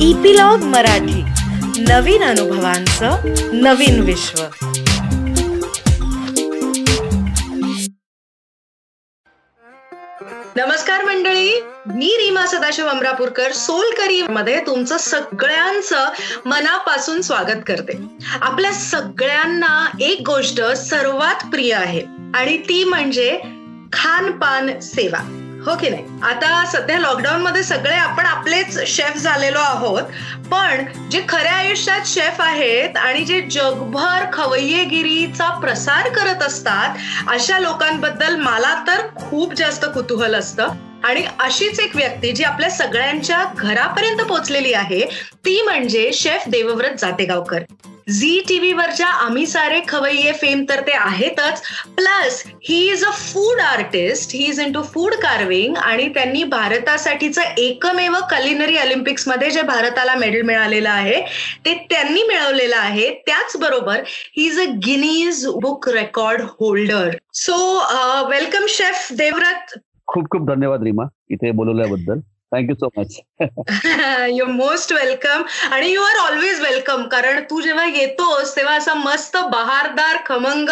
Epilogue Marathi. नवीन अनुभवांचं नवीन विश्व. नमस्कार मंडळी. मी रीमा सदाशिव अमरापूरकर सोलकरी मध्ये तुमचं सगळ्यांचं मनापासून स्वागत करते. आपल्या सगळ्यांना एक गोष्ट सर्वात प्रिय आहे आणि ती म्हणजे खानपान सेवा. हो की नाही? आता सध्या लॉकडाऊन मध्ये सगळे आपण आपलेच शेफ झालेलो आहोत पण जे खऱ्या आयुष्यात शेफ आहेत आणि जे जगभर खवय्येगिरीचा प्रसार करत असतात अशा लोकांबद्दल मला तर खूप जास्त कुतूहल असतं. आणि अशीच एक व्यक्ती जी आपल्या सगळ्यांच्या घरापर्यंत पोहोचलेली आहे ती म्हणजे शेफ देवव्रत जातेगावकर. झी टीव्हीवरच्या आम्ही सारे खवय्ये फेम तर ते आहेतच plus he is a food artist he is into food food carving आणि त्यांनी भारतासाठीचं एकमेव कलिनरी ऑलिम्पिक्समध्ये जे भारताला मेडल मिळालेलं आहे ते त्यांनी मिळवलेलं आहे. त्याचबरोबर he is a Guinness book record holder so welcome chef Devvrat खूप खूप धन्यवाद रीमा इथे बोलवल्याबद्दल. Thank you so much you most welcome and you are always welcome कारण तू जेव्हा येतोस तेव्हा असा मस्त बहारदार खमंग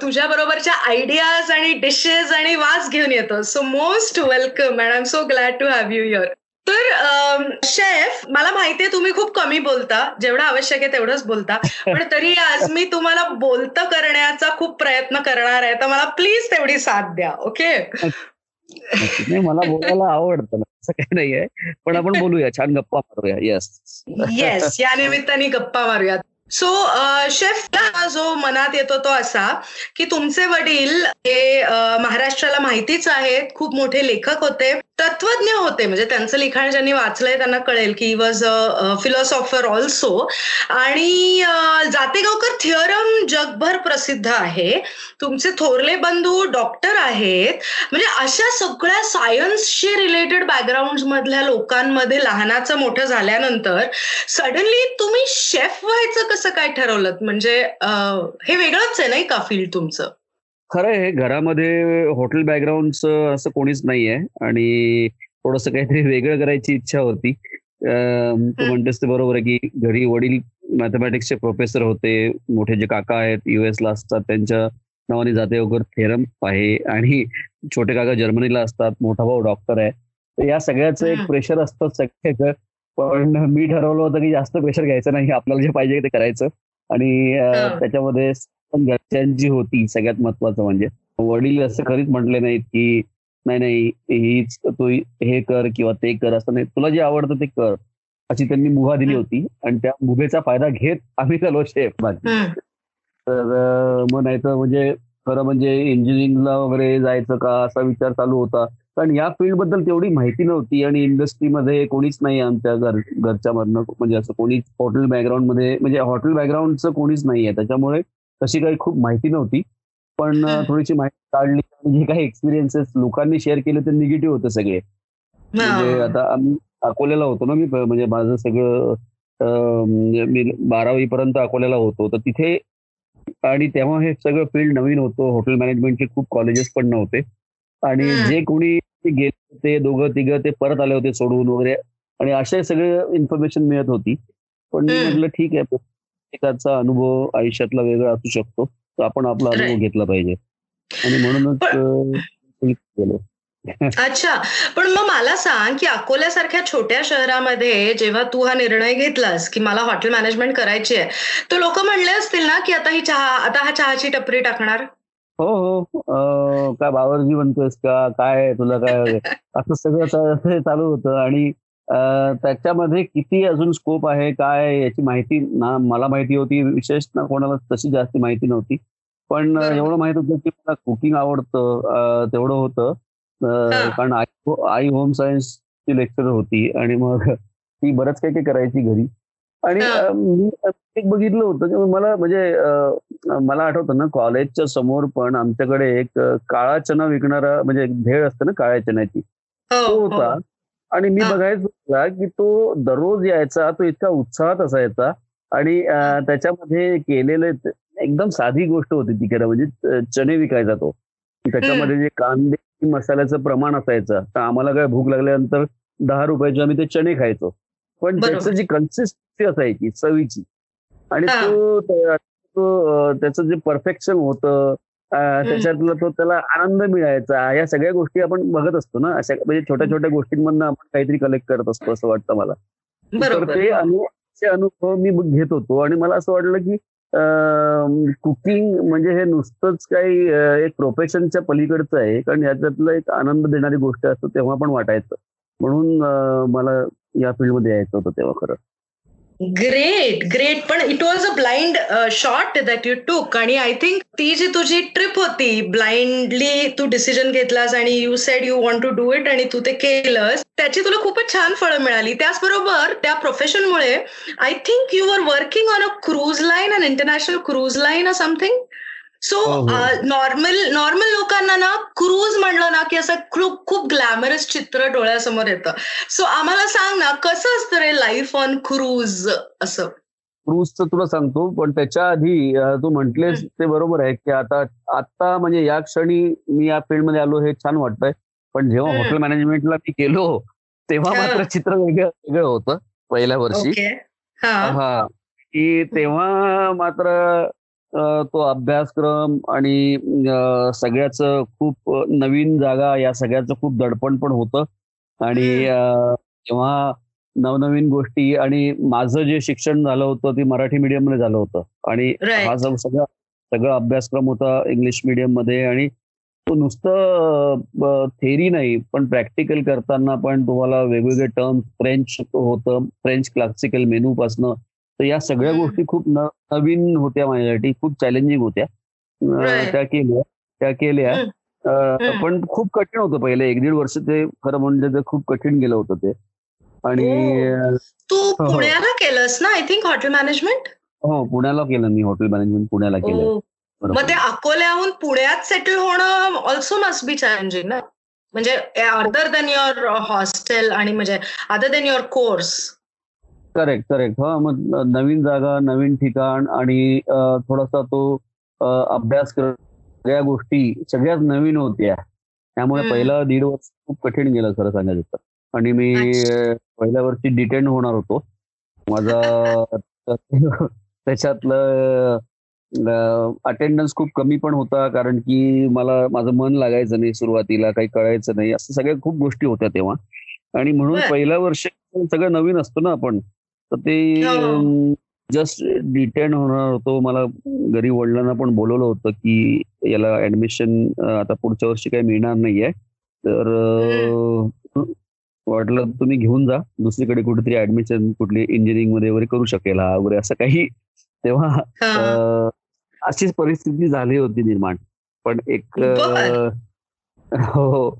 तुझ्या बरोबरच्या आयडियाज आणि डिशेस आणि वास घेऊन येतोस. So most welcome and I am so glad to have you your तर शेफ मला माहितीये तुम्ही खूप कमी बोलता जेवढं आवश्यक आहे तेवढंच बोलता. पण तरी आज मी तुम्हाला बोलतं करण्याचा खूप प्रयत्न करणार आहे तर मला प्लीज तेवढी साथ द्या ओके नाही मला बोलायला आवडतं असं काही नाहीये. पण आपण बोलूया छान गप्पा मारूया. येस येस या निमित्ताने गप्पा मारूयात सो शेफ जो मनात येतो तो असा की तुमचे वडील हे uh, महाराष्ट्राला माहितीच आहेत खूप मोठे लेखक होते. तत्वज्ञ होते. म्हणजे त्यांचं लिखाण ज्यांनी वाचलंय त्यांना कळेल की वॉज अ फिलॉसॉफर ऑल्सो आणि जातेगावकर थिअरम जगभर प्रसिद्ध आहे. तुमचे थोरले बंधू डॉक्टर आहेत. म्हणजे अशा सगळ्या सायन्सशी रिलेटेड बॅकग्राऊंड मधल्या लोकांमध्ये लहानाचं मोठं झाल्यानंतर सडनली तुम्ही शेफ व्हायचं कसं काय ठरवलं म्हणजे हे वेगळंच आहे नाही का फील्ड तुमचं? खरं आहे घरामध्ये हॉटेल बॅकग्राऊंडचं असं कोणीच नाहीये. आणि थोडस काहीतरी वेगळं करायची इच्छा होती. तू म्हणतेस ते बरोबर आहे की घरी वडील मॅथमॅटिक्सचे प्रोफेसर होते. मोठे जे काका आहेत युएस ला असतात त्यांच्या नावाने जाते वगैरे थेरम आहे. आणि छोटे काका जर्मनीला असतात मोठा भाऊ डॉक्टर आहे. तर या सगळ्याचं एक प्रेशर असतं सगळ्याचं. पण मी ठरवलं होतं की जास्त प्रेशर घ्यायचं नाही. आपल्याला जे पाहिजे ते करायचं. आणि त्याच्यामध्ये घरच्यांची होती सगळ्यात महत्वाचं म्हणजे. वडील असं खरीच म्हटले नाहीत की नाही नाही हीच तू हे कर किंवा ते कर असं नाही. तुला जे आवडतं ते कर. अशी त्यांनी मुभा दिली होती आणि त्या मुभेचा फायदा घेत आम्ही झालो शेफ. तर मग नाही तर म्हणजे खरं म्हणजे इंजिनिअरिंगला वगैरे जायचं का असा विचार चालू होता. कारण या फील्डबद्दल तेवढी माहिती नव्हती आणि इंडस्ट्रीमध्ये कोणीच नाही आमच्या घर घरच्या मधनं म्हणजे असं कोणीच हॉटेल बॅकग्राऊंडमध्ये म्हणजे हॉटेल बॅकग्राऊंडचं कोणीच नाहीये त्याच्यामुळे तशी काही खूप माहिती नव्हती. पण थोडीशी माहिती काढली आणि जे काही एक्सपिरियन्सेस लोकांनी शेअर केले ते निगेटिव्ह होते सगळे. म्हणजे आता आम्ही अकोल्याला होतो ना मी म्हणजे माझं सगळं मी बारावी पर्यंत अकोल्याला होतो. तर तिथे आणि तेव्हा हे सगळं फील्ड नवीन होतं. हॉटेल मॅनेजमेंटचे खूप कॉलेजेस पण नव्हते. आणि जे कोणी गेले होते दोघं तिघं ते परत आले होते सोडून वगैरे. आणि असे सगळे इन्फॉर्मेशन मिळत होती. पण म्हटलं ठीक आहे. प्रत्येकाचा अनुभव आयुष्यातला वेगळा असू शकतो. तर आपण आपला अनुभव घेतला पाहिजे. आणि म्हणूनच अच्छा. पण मग मला सांग की अकोल्यासारख्या छोट्या शहरामध्ये जेव्हा तू हा निर्णय घेतलास की मला हॉटेल मॅनेजमेंट करायची आहे तर लोक म्हणले असतील ना की आता ही चहा आता हा चहाची टपरी टाकणार? हो हो. काय बावरजी म्हणतोयस का? काय तुला काय? असं सगळं चालू होतं आणि त्याच्यामध्ये किती अजून स्कोप आहे काय याची माहिती ना मला माहिती होती. विशेष ना कोणाला तशी जास्त माहिती नव्हती. पण एवढं माहीत होतं की मला कुकिंग आवडतं. तेवढं होतं. कारण आई आई होम सायन्सची लेक्चर होती आणि मग ती बरंच काही काही करायची घरी. आणि मी एक बघितलं होतं की मला म्हणजे मला आठवतं ना कॉलेजच्या समोर पण आमच्याकडे एक काळा चना विकणारा म्हणजे भेळ असते ना काळ्या चण्याची. हो, तो होता. आणि मी बघायचो की तो दररोज यायचा तो इतका उत्साहात असायचा आणि त्याच्यामध्ये केलेले एकदम साधी गोष्ट होती ती खरं म्हणजे चणे विकायचा तो. त्याच्यामध्ये जे कांदे मसाल्याचं प्रमाण असायचं तर आम्हाला काय भूक लागल्यानंतर दहा रुपयाचे आम्ही ते चणे खायचो. पण. त्याचं जी कन्सिस्टन्सी असायची चवीची आणि. तो त्याचं जे परफेक्शन होतं त्याच्यातलं तो त्याला आनंद मिळायचा. या सगळ्या गोष्टी आपण बघत असतो ना अशा म्हणजे छोट्या छोट्या गोष्टींमधनं आपण काहीतरी कलेक्ट करत असतो असं वाटतं मला. तर ते अनु ते अनुभव मी घेत होतो आणि मला असं वाटलं की कुकिंग म्हणजे हे नुसतंच काही एक प्रोफेशनच्या पलीकडचं आहे कारण याच्यातलं एक आनंद देणारी गोष्ट असतं तेव्हा पण वाटायचं. म्हणून मला या फील्डमध्ये यायचं होतं तेव्हा खरं. ग्रेट ग्रेट पण it was a blind shot that you took आणि आय थिंक ती जी तुझी ट्रिप होती ब्लाइंडली तू डिसिजन घेतलास आणि you said you want to do it आणि तू ते केलंस त्याची तुला खूपच छान फळं मिळाली. त्याचबरोबर त्या प्रोफेशनमुळे I think you are working on a cruise line an international cruise line a something so. Normal normal लोकांना ना क्रूज म्हणलं ना की असं खूप खूप ग्लॅमरस चित्र डोळ्यासमोर येतं. सो आम्हाला सांग ना कसं असतं रे लाईफ ऑन क्रूज असं? क्रूजचं तुला सांगतो पण त्याच्या आधी तू म्हटलेस ते बरोबर आहे की आता आता म्हणजे या क्षणी मी या फील्डमध्ये आलो हे छान वाटतंय पण जेव्हा. हॉटेल मॅनेजमेंटला मी गेलो तेव्हा. मात्र चित्र वेगळं वेगळं होतं पहिल्या वर्षी. हा. की तेव्हा मात्र तो अभ्यासक्रम आणि सगळ्याच खूप नवीन जागा या सगळ्याचं खूप दडपण पण होतं. आणि अं, तेव्हा नवनवीन गोष्टी आणि माझं जे शिक्षण झालं होतं ते मराठी मीडियममध्ये झालं होतं. आणि. हा जो सगळा सगळा अभ्यासक्रम होता इंग्लिश मीडियममध्ये आणि तो नुसतं थेरी नाही पण प्रॅक्टिकल करताना पण तुम्हाला वेगवेगळे टर्म फ्रेंच होतं फ्रेंच क्लासिकल मेनू पासनं तर या सगळ्या. गोष्टी खूप नवीन होत्या माझ्यासाठी खूप चॅलेंजिंग होत्या. त्या केल्या त्या केल्या. पण खूप कठीण होतं पहिले एक दीड वर्ष ते खरं म्हणजे ते खूप कठीण गेलं होतं ते आणि. तू हो. पुण्याला केलंस ना आय थिंक हॉटेल मॅनेजमेट हो पुण्याला केलं मी हॉटेल मॅनेजमेंट पुण्याला केलं. मग ते अकोल्याहून पुण्यात सेटल होणं ऑल्सो मस्ट बी चॅलेंजिंग ना म्हणजे अदर देन युअर हॉस्टेल आणि म्हणजे other than your course correct correct हा मग नवीन जागा नवीन ठिकाण आणि थोडासा तो अभ्यास कर सगळ्या गोष्टी सगळ्याच नवीन होत्या. त्यामुळे. पहिला दीड वर्ष खूप कठीण गेलं खरं सांगायचं तर. आणि मी पहिल्या वर्षी डिटेन होणार होतो. माझा त्याच्यातलं अटेंडन्स खूप कमी पण होता कारण की मला माझं मन लागायचं नाही सुरुवातीला काही कळायचं नाही. असं सगळ्या खूप गोष्टी होत्या तेव्हा. आणि म्हणून. पहिल्या वर्ष सगळं नवीन असतं ना आपण. तर हो. ते जस्ट डिटेन होणार होतो. मला घरी वडिलांना पण बोलवलं होतं की याला ऍडमिशन आता पुढच्या वर्षी काही मिळणार नाहीये. तर वाटलं तुम्ही घेऊन जा. दुसरीकडे कुठेतरी ऍडमिशन कुठली इंजिनिअरिंगमध्ये वगैरे करू शकेल हा वगैरे असं काही तेव्हा अशीच परिस्थिती झाली होती निर्माण. पण एक अं, हो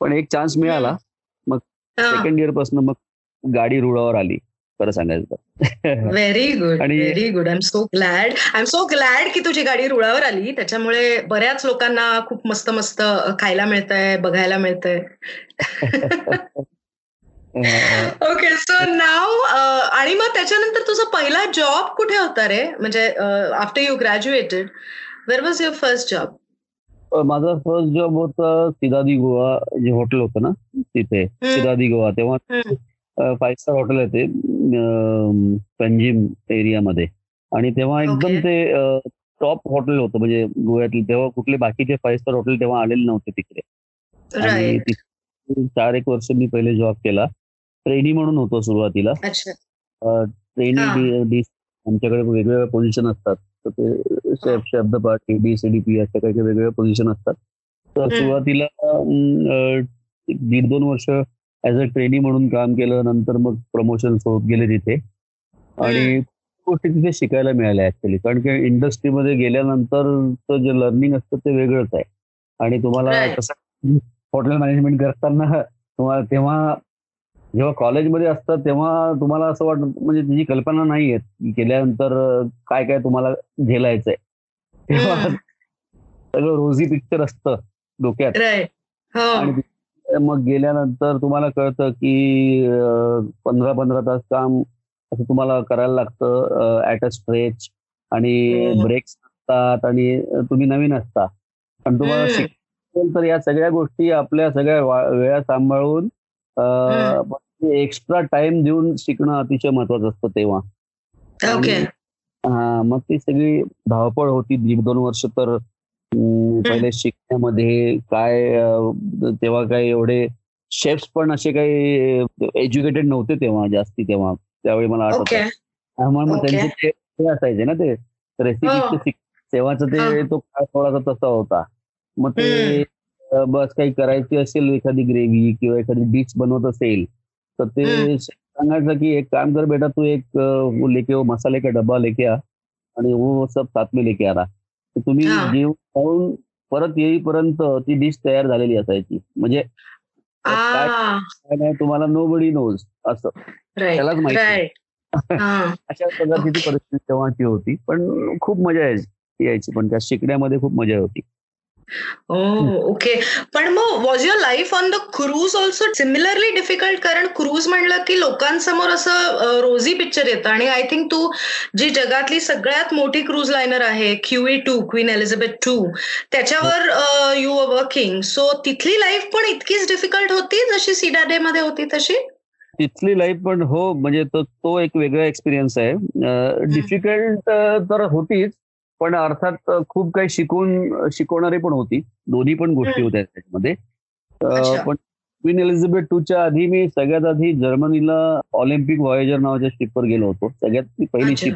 पण एक चान्स मिळाला. सेकंड इयरपासून मग गाडी रुळावर आली. खरं सांगायचं तर. व्हेरी गुड आणि- very good I am so glad I am so glad की तुझी गाडी रुळावर आली. त्याच्यामुळे बऱ्याच लोकांना खूप मस्त मस्त खायला मिळतंय बघायला मिळतंय. ओके सो नाव आणि मग त्याच्यानंतर तुझा पहिला जॉब कुठे होता रे? म्हणजे after you graduated where was your first job माझा फर्स्ट जॉब होता सिदादी गोवा जे हॉटेल होतं ना तिथे. सिदादी गोवा. तेव्हा फाईव्ह स्टार हॉटेल आहे ते. पंजिम एरियामध्ये. आणि तेव्हा एकदम. ते टॉप हॉटेल होतं. म्हणजे गोव्यातले तेव्हा कुठले बाकीचे फाईव्ह स्टार हॉटेल तेव्हा आलेले नव्हते तिकडे. आणि चार एक वर्ष मी पहिले जॉब केला. ट्रेनी म्हणून होतो सुरुवातीला. ट्रेनी. डी डी- आमच्याकडे वेगवेगळ्या पोझिशन असतात. तर ते शेफ शब्दपाठ डी सीडीपी अशा काही वेगवेगळ्या पोझिशन असतात. तर. सुरुवातीला दीड दोन वर्ष ऍज अ ट्रेनी म्हणून काम केलं नंतर मग प्रमोशन होत गेले तिथे. आणि गोष्टी तिथे शिकायला मिळाल्या ऍक्च्युली कारण की इंडस्ट्रीमध्ये गेल्यानंतर जे लर्निंग असतं ते वेगळंच आहे. आणि तुम्हाला. कसं हॉटेल मॅनेजमेंट करताना तुम्हाला तेव्हा जेव्हा कॉलेजमध्ये असतात तेव्हा तुम्हाला असं वाटत म्हणजे त्याची कल्पना नाही येत की केल्यानंतर काय काय तुम्हाला झेलायचंय. तेव्हा. सगळं रोजी पिक्चर असतं डोक्यात. हो. आणि मग गेल्यानंतर तुम्हाला कळतं की पंधरा पंधरा तास काम असं तुम्हाला करायला लागतं ऍट अ स्ट्रेच आणि हो. ब्रेक्स असतात आणि तुम्ही नवीन असता आणि तुम्हाला. शिकायचं तर या सगळ्या गोष्टी आपल्या सगळ्या वेळा सांभाळून. एक्स्ट्रा टाइम देऊन शिकणं अतिशय महत्वाचं असतं तेव्हा ओके हा मग ती सगळी धावपळ होती दीड दोन वर्ष तर पहिले शिकण्यामध्ये काय तेव्हा काय एवढे शेफ्स पण असे काही एज्युकेटेड नव्हते तेव्हा जास्ती तेव्हा त्यावेळी मला आठवत त्यामुळे मग. त्यांचे ते असायचे ना ते. रेसिपी तेव्हाच ते हा. तो काळ थोडासा तसा होता मग ते बस काही करायची असेल एखादी ग्रेव्ही किंवा एखादी डिश बनवत असेल तर ते. सांगायचं की एक काम कर बेटा तू एक लेके मसाले का डब्बा लेके आ आणि वो सब साथ में लेके आ रहा तर तुम्ही. जेवण खाऊन परत येईपर्यंत ती डिश तयार झालेली असायची. म्हणजे काय नाही तुम्हाला नो बडी नोज असं त्यालाच माहिती. अशा पद्धतीची परिस्थिती तेव्हाची होती. पण खूप मजा यायची यायची. पण त्या शिकण्यामध्ये खूप मजा होती. ओके पण मग was your life on the cruise also similarly difficult कारण क्रूज म्हणलं की लोकांसमोर असं रोजी पिक्चर येतं. आणि आय थिंक तू जी जगातली सगळ्यात मोठी क्रूज लायनर आहे QE two Queen Elizabeth two त्याच्यावर यू वर वर्किंग सो तिथली लाईफ पण इतकीच डिफिकल्ट होती जशी सीडाडे मध्ये होती तशी? तिथली लाईफ पण हो म्हणजे तो तो एक वेगळा एक्सपिरियन्स आहे. डिफिकल्ट तर होतीच. पण अर्थात खूप काही शिकून शिकवणारी पण होती दोन्ही पण गोष्टी. होत्या त्याच्यामध्ये. पण क्वीन एलिझाबेथ टूच्या आधी मी सगळ्यात आधी जर्मनीला ऑलिम्पिक व्हॉयेजर नावाच्या शिपवर गेलो होतो सगळ्यात पहिली. शिप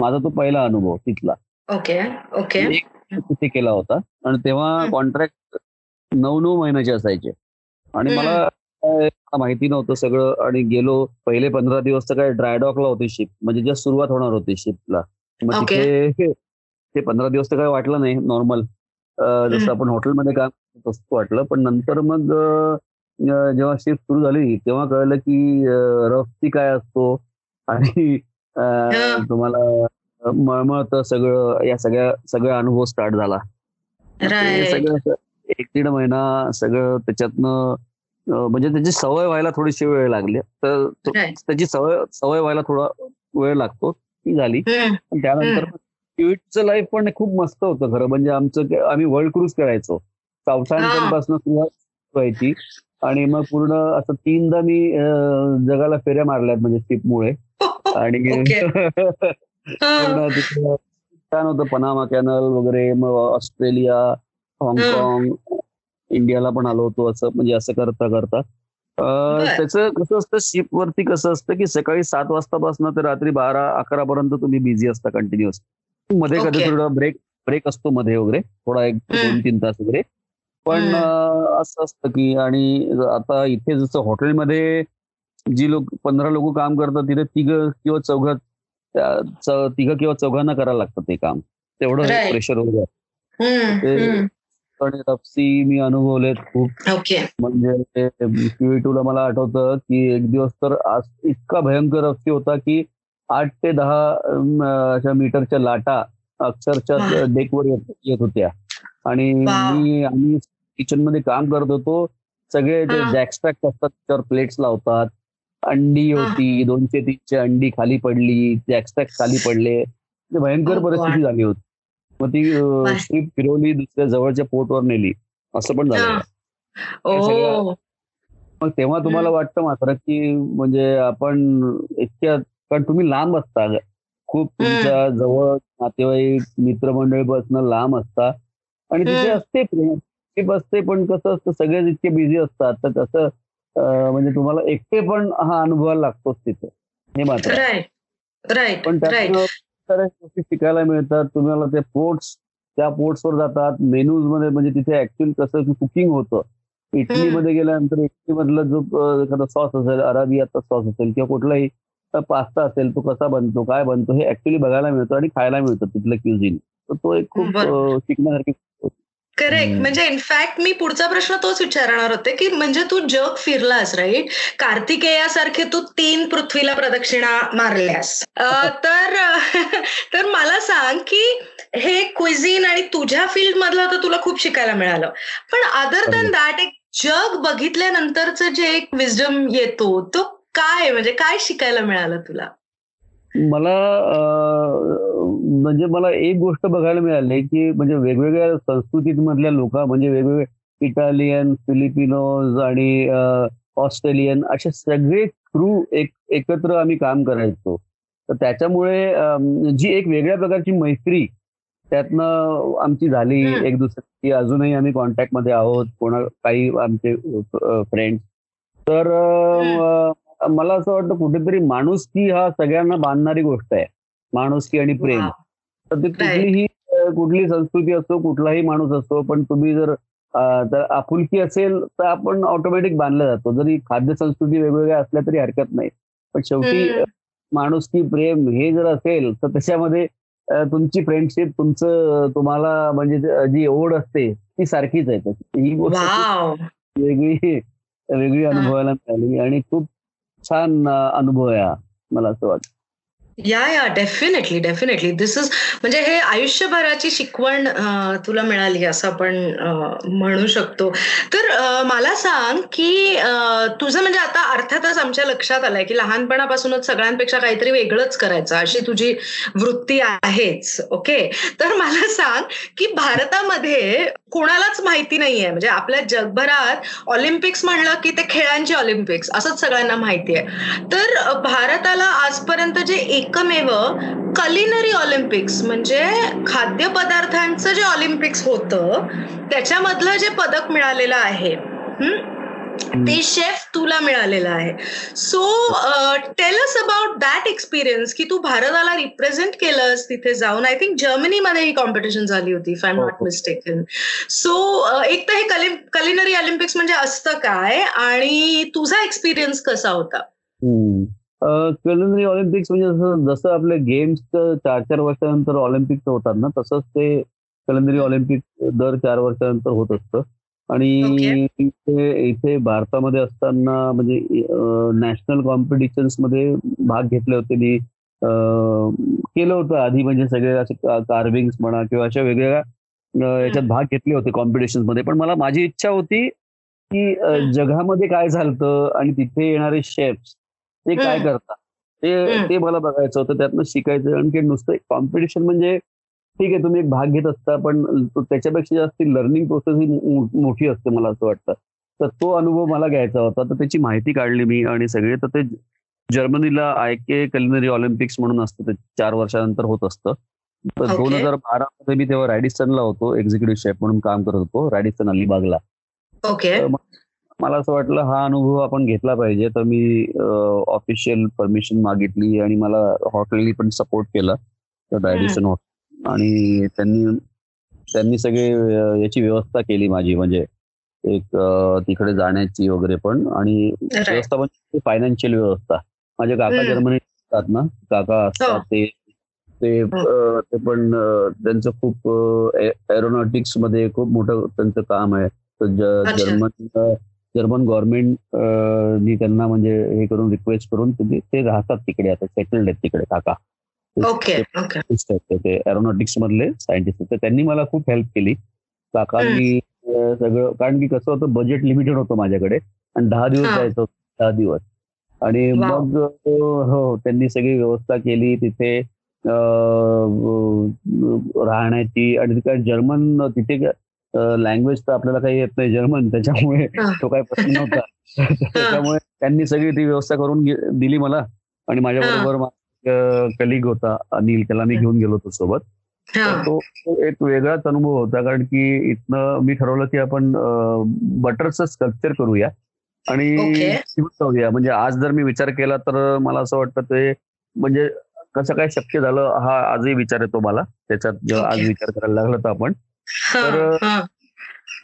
माझा तो पहिला अनुभव तिथला ओके ओके तिथे केला होता आणि तेव्हा. कॉन्ट्रॅक्ट नऊ नऊ महिन्याचे असायचे आणि. मला माहिती नव्हतं सगळं आणि गेलो पहिले पंधरा दिवस तर काय ड्रायडॉकला होती शिप म्हणजे जस्ट सुरुवात होणार होती शिपला मग. तिथे ते पंधरा दिवस तर काय वाटलं नाही नॉर्मल जसं. आपण हॉटेलमध्ये काम करतो तसं वाटलं पण नंतर मग जेव्हा शिफ्ट सुरू झाली तेव्हा कळलं की रफती काय असतो. आणि. तुम्हाला मळमळतं सगळं या सगळ्या सगळा अनुभव स्टार्ट झाला. सगळं एक दीड महिना सगळं त्याच्यातनं म्हणजे त्याची सवय व्हायला थोडीशी वेळ लागली. तर. त्याची सवय सवय व्हायला थोडा वेळ लागतो. ती झाली. पण त्यानंतर ट्विटचं लाईफ पण खूप मस्त होतं खरं. म्हणजे आमचं आम्ही वर्ल्ड क्रूज करायचो. पासून सुरुवात व्हायची. आणि मग पूर्ण असं तीनदा मी जगाला फेऱ्या मारल्यात म्हणजे शिपमुळे आणि छान होतं. पनामा कॅनल वगैरे मग ऑस्ट्रेलिया हाँगकाँग इंडियाला पण आलो होतो असं म्हणजे असं करता करता. त्याचं कसं असतं शिप वरती कसं असतं की सकाळी सात वाजतापासून ते रात्री बारा अकरा पर्यंत तुम्ही बिझी असता कंटिन्युअस मध्ये कधी. थोडा ब्रेक ब्रेक असतो मध्ये वगैरे थोडा एक. दोन तीन तास वगैरे पण असं असतं की आणि आता इथे जसं हॉटेलमध्ये जी लोक पंधरा लोक काम करतात तिथे तिघ किंवा चौघ तिघ किंवा चौघांना करायला लागतं ते काम तेवढं. प्रेशर वगैरे. आणि तपसी मी अनुभवलेत खूप म्हणजे क्यू ला मला आठवतं की एक दिवस तर आज इतका भयंकर रस्ती होता की आठ ते दहा अशा मीटरच्या लाटा अक्षरशः. डेकवर येत होत्या आणि. मी आम्ही किचनमध्ये काम करत होतो सगळे हा. जॅकस्टॅक असतात त्याच्यावर प्लेट्स लावतात अंडी. होती दोनशे तीनशे अंडी खाली पडली जॅकस्टॅक खाली पडले म्हणजे भयंकर Oh. परिस्थिती झाली होती मग ती वा. स्ट्रीप फिरवली दुसऱ्या जवळच्या पोर्टवर नेली असं पण झालं ओ मग तेव्हा तुम्हाला वाटतं मात्र की म्हणजे आपण इतक्या कारण तुम्ही लांब असता. खूप तुमच्या जवळ नातेवाईक मित्रमंडळी बसणं लांब असता. आणि तिथे. असते प्रेम. असते पण कसं असतं सगळेच इतके बिझी असतात. तर तसं म्हणजे तुम्हाला एकटे पण हा अनुभवायला लागतोच तिथे. हे मात्र. राईट पण गोष्टी शिकायला मिळतात. तुम्हाला ते पोर्ट्स त्या पोर्ट्सवर जातात. मेन्यूजमध्ये म्हणजे तिथे ऍक्च्युअली कसं की कुकिंग होतं. इटलीमध्ये गेल्यानंतर इटली मधला जो एखादा सॉस असेल अराबियाचा सॉस असेल किंवा कुठलाही पास्ता असेल तो कसा बनतो काय बनतो हे ऍक्च्युली बघायला मिळतं आणि खायला मिळतं तिथलं क्युझिन तर तो एक खूप शिकण्यासारखी करेक्ट. म्हणजे इनफॅक्ट मी पुढचा प्रश्न तोच विचारणार होते की म्हणजे तू जग फिरलास राईट कार्तिकेयासारखे तू तीन पृथ्वीला प्रदक्षिणा मारल्यास. तर तर मला सांग की हे क्विझिन आणि तुझ्या फील्ड मधलं तर तुला खूप शिकायला मिळालं. पण अदर दॅन दॅट एक जग बघितल्यानंतरचं जे एक विजडम येतो तो काय म्हणजे काय शिकायला मिळालं तुला? मला म्हणजे मला एक गोष्ट बघायला मिळाली की म्हणजे वेगवेगळ्या संस्कृतीमधल्या लोक म्हणजे वेगवेगळे इटालियन फिलिपिनोज आणि ऑस्ट्रेलियन असे सगळे क्रू एक एकत्र आम्ही काम करायचो. तर त्याच्यामुळे जी एक वेगळ्या प्रकारची मैत्री त्यातनं आमची झाली. एक दुसऱ्याची अजूनही आम्ही कॉन्टॅक्टमध्ये आहोत. कोणा काही आमचे फ्रेंड तर मला असं वाटतं कुठेतरी माणुसकी हा सगळ्यांना बांधणारी गोष्ट आहे. माणुसकी आणि प्रेम. तर ते कुठलीही कुठली संस्कृती असो कुठलाही माणूस असतो पण तुम्ही जर तर आपुलकी असेल तर आपण ऑटोमॅटिक बांधला जातो. जरी खाद्य संस्कृती वेगवेगळ्या असल्या तरी हरकत नाही. पण शेवटी माणुसकी प्रेम हे जर असेल तर त्याच्यामध्ये तुमची फ्रेंडशिप तुमचं तुम्हाला म्हणजे जी ओढ असते ती सारखीच आहे ही गोष्ट वेगळी वेगळी अनुभवायला मिळाली. आणि खूप छान अनुभव आहे मला असं वाटतं या या डेफिनेटली डेफिनेटली दिस इज म्हणजे हे आयुष्यभराची शिकवण तुला मिळाली असं आपण म्हणू शकतो. तर मला सांग की तुझं म्हणजे आता अर्थातच आमच्या लक्षात आलंय की लहानपणापासूनच सगळ्यांपेक्षा काहीतरी वेगळंच करायचं. अशी तुझी वृत्ती आहेच ओके? तर मला सांग की भारतामध्ये कोणालाच माहिती नाहीये. म्हणजे आपल्या जगभरात ऑलिम्पिक्स म्हणलं की ते खेळांचे ऑलिम्पिक्स असंच सगळ्यांना माहिती आहे तर भारताला आजपर्यंत जे एकमेव कलिनरी ऑलिम्पिक्स म्हणजे खाद्यपदार्थांचं जे ऑलिम्पिक्स होतं त्याच्यामधलं जे पदक मिळालेलं आहे ते शेफ तुला मिळालेलं आहे. So tell us about that experience की तू भारताला रिप्रेझेंट केलंस तिथे जाऊन. आय थिंक जर्मनीमध्ये ही कॉम्पिटिशन झाली होती if I am not mistaken so एक तर हे कलिनरी ऑलिम्पिक्स म्हणजे असतं काय? आणि तुझा एक्सपिरियन्स कसा होता? कलिनरी ऑलिम्पिक्स म्हणजे जसं जसं आपले गेम्स चार चार वर्षानंतर ऑलिम्पिक्स होतात ना तसंच ते कलिनरी ऑलिम्पिक दर चार वर्षानंतर होत असतं. आणि इथे इथे भारतामध्ये असताना म्हणजे नॅशनल कॉम्पिटिशन्समध्ये भाग घेतले होते मी. केलं होतं आधी म्हणजे सगळे असे कार्विंग म्हणा किंवा अशा वेगवेगळ्या याच्यात भाग घेतले होते कॉम्पिटिशनमध्ये. पण मला माझी इच्छा होती की जगामध्ये काय झालं आणि तिथे येणारे शेफ्स ते काय करतात ते ते मला बघायचं होतं त्यातनं शिकायचं. आणि नुसतं कॉम्पिटिशन म्हणजे ठीक आहे तुम्ही एक भाग घेत असता पण त्याच्यापेक्षा जास्त लर्निंग प्रोसेस ही मोठी असते मला असं वाटतं. तर तो अनुभव मला घ्यायचा होता. तर त्याची माहिती काढली मी आणि सगळे तर ते जर्मनीला आय के कलिनरी ऑलिम्पिक्स म्हणून असतं ते चार वर्षानंतर होत असतं. तर दोन हजार बारा मध्ये मी तेव्हा रॅडिसनला होतो एक्झिक्युटिव्ह शेफ म्हणून काम करत होतो रॅडिसन अलिबागला. ओके. मला असं वाटलं हा अनुभव आपण घेतला पाहिजे. तर मी ऑफिशियल परमिशन मागितली आणि मला हॉटेलनी पण सपोर्ट केला. तर रॅडिसन हॉटेल आणि त्यांनी त्यांनी सगळे याची व्यवस्था केली माझी. म्हणजे एक तिकडे जाण्याची वगैरे पण. आणि व्यवस्था पण फायनान्शियल व्यवस्था. माझे काका जर्मनी असतात ना. काका असतात हो. ते ते हो. ते पण त्यांचं खूप एरोनॉटिक्समध्ये खूप मोठं त्यांचं काम आहे. तर जर्मन जर्मन गव्हर्नमेंट त्यांना म्हणजे हे करून रिक्वेस्ट करून ते राहतात तिकडे आता सेटल्ड आहेत तिकडे काका. ते एरोनॉटिक्स मधले सायंटिस्ट तर त्यांनी मला खूप हेल्प केली. काकांनी सगळं कारण की कसं होतं बजेट लिमिटेड होतं माझ्याकडे. आणि दहा दिवस जायचं होतं दहा दिवस. आणि मग हो त्यांनी सगळी व्यवस्था केली. तिथे राहण्याची आणि काय जर्मन तिथे लँग्वेज तर आपल्याला काही येत नाही जर्मन त्याच्यामुळे तो काही प्रश्न नव्हता. त्याच्यामुळे त्यांनी सगळी ती व्यवस्था करून दिली मला आणि माझ्या बरोबर कलिग होता अनिल त्याला मी घेऊन गेलो होतो सोबत. तो एक वेगळाच अनुभव होता कारण की इथनं मी ठरवलं की आपण बटरचं स्कल्पचर करूया आणि जाऊया. म्हणजे आज जर मी विचार केला तर मला असं वाटतं ते म्हणजे कसं काय शक्य झालं हा आजही विचार येतो मला. त्याच्यात आज विचार करायला लागलो तर आपण. तर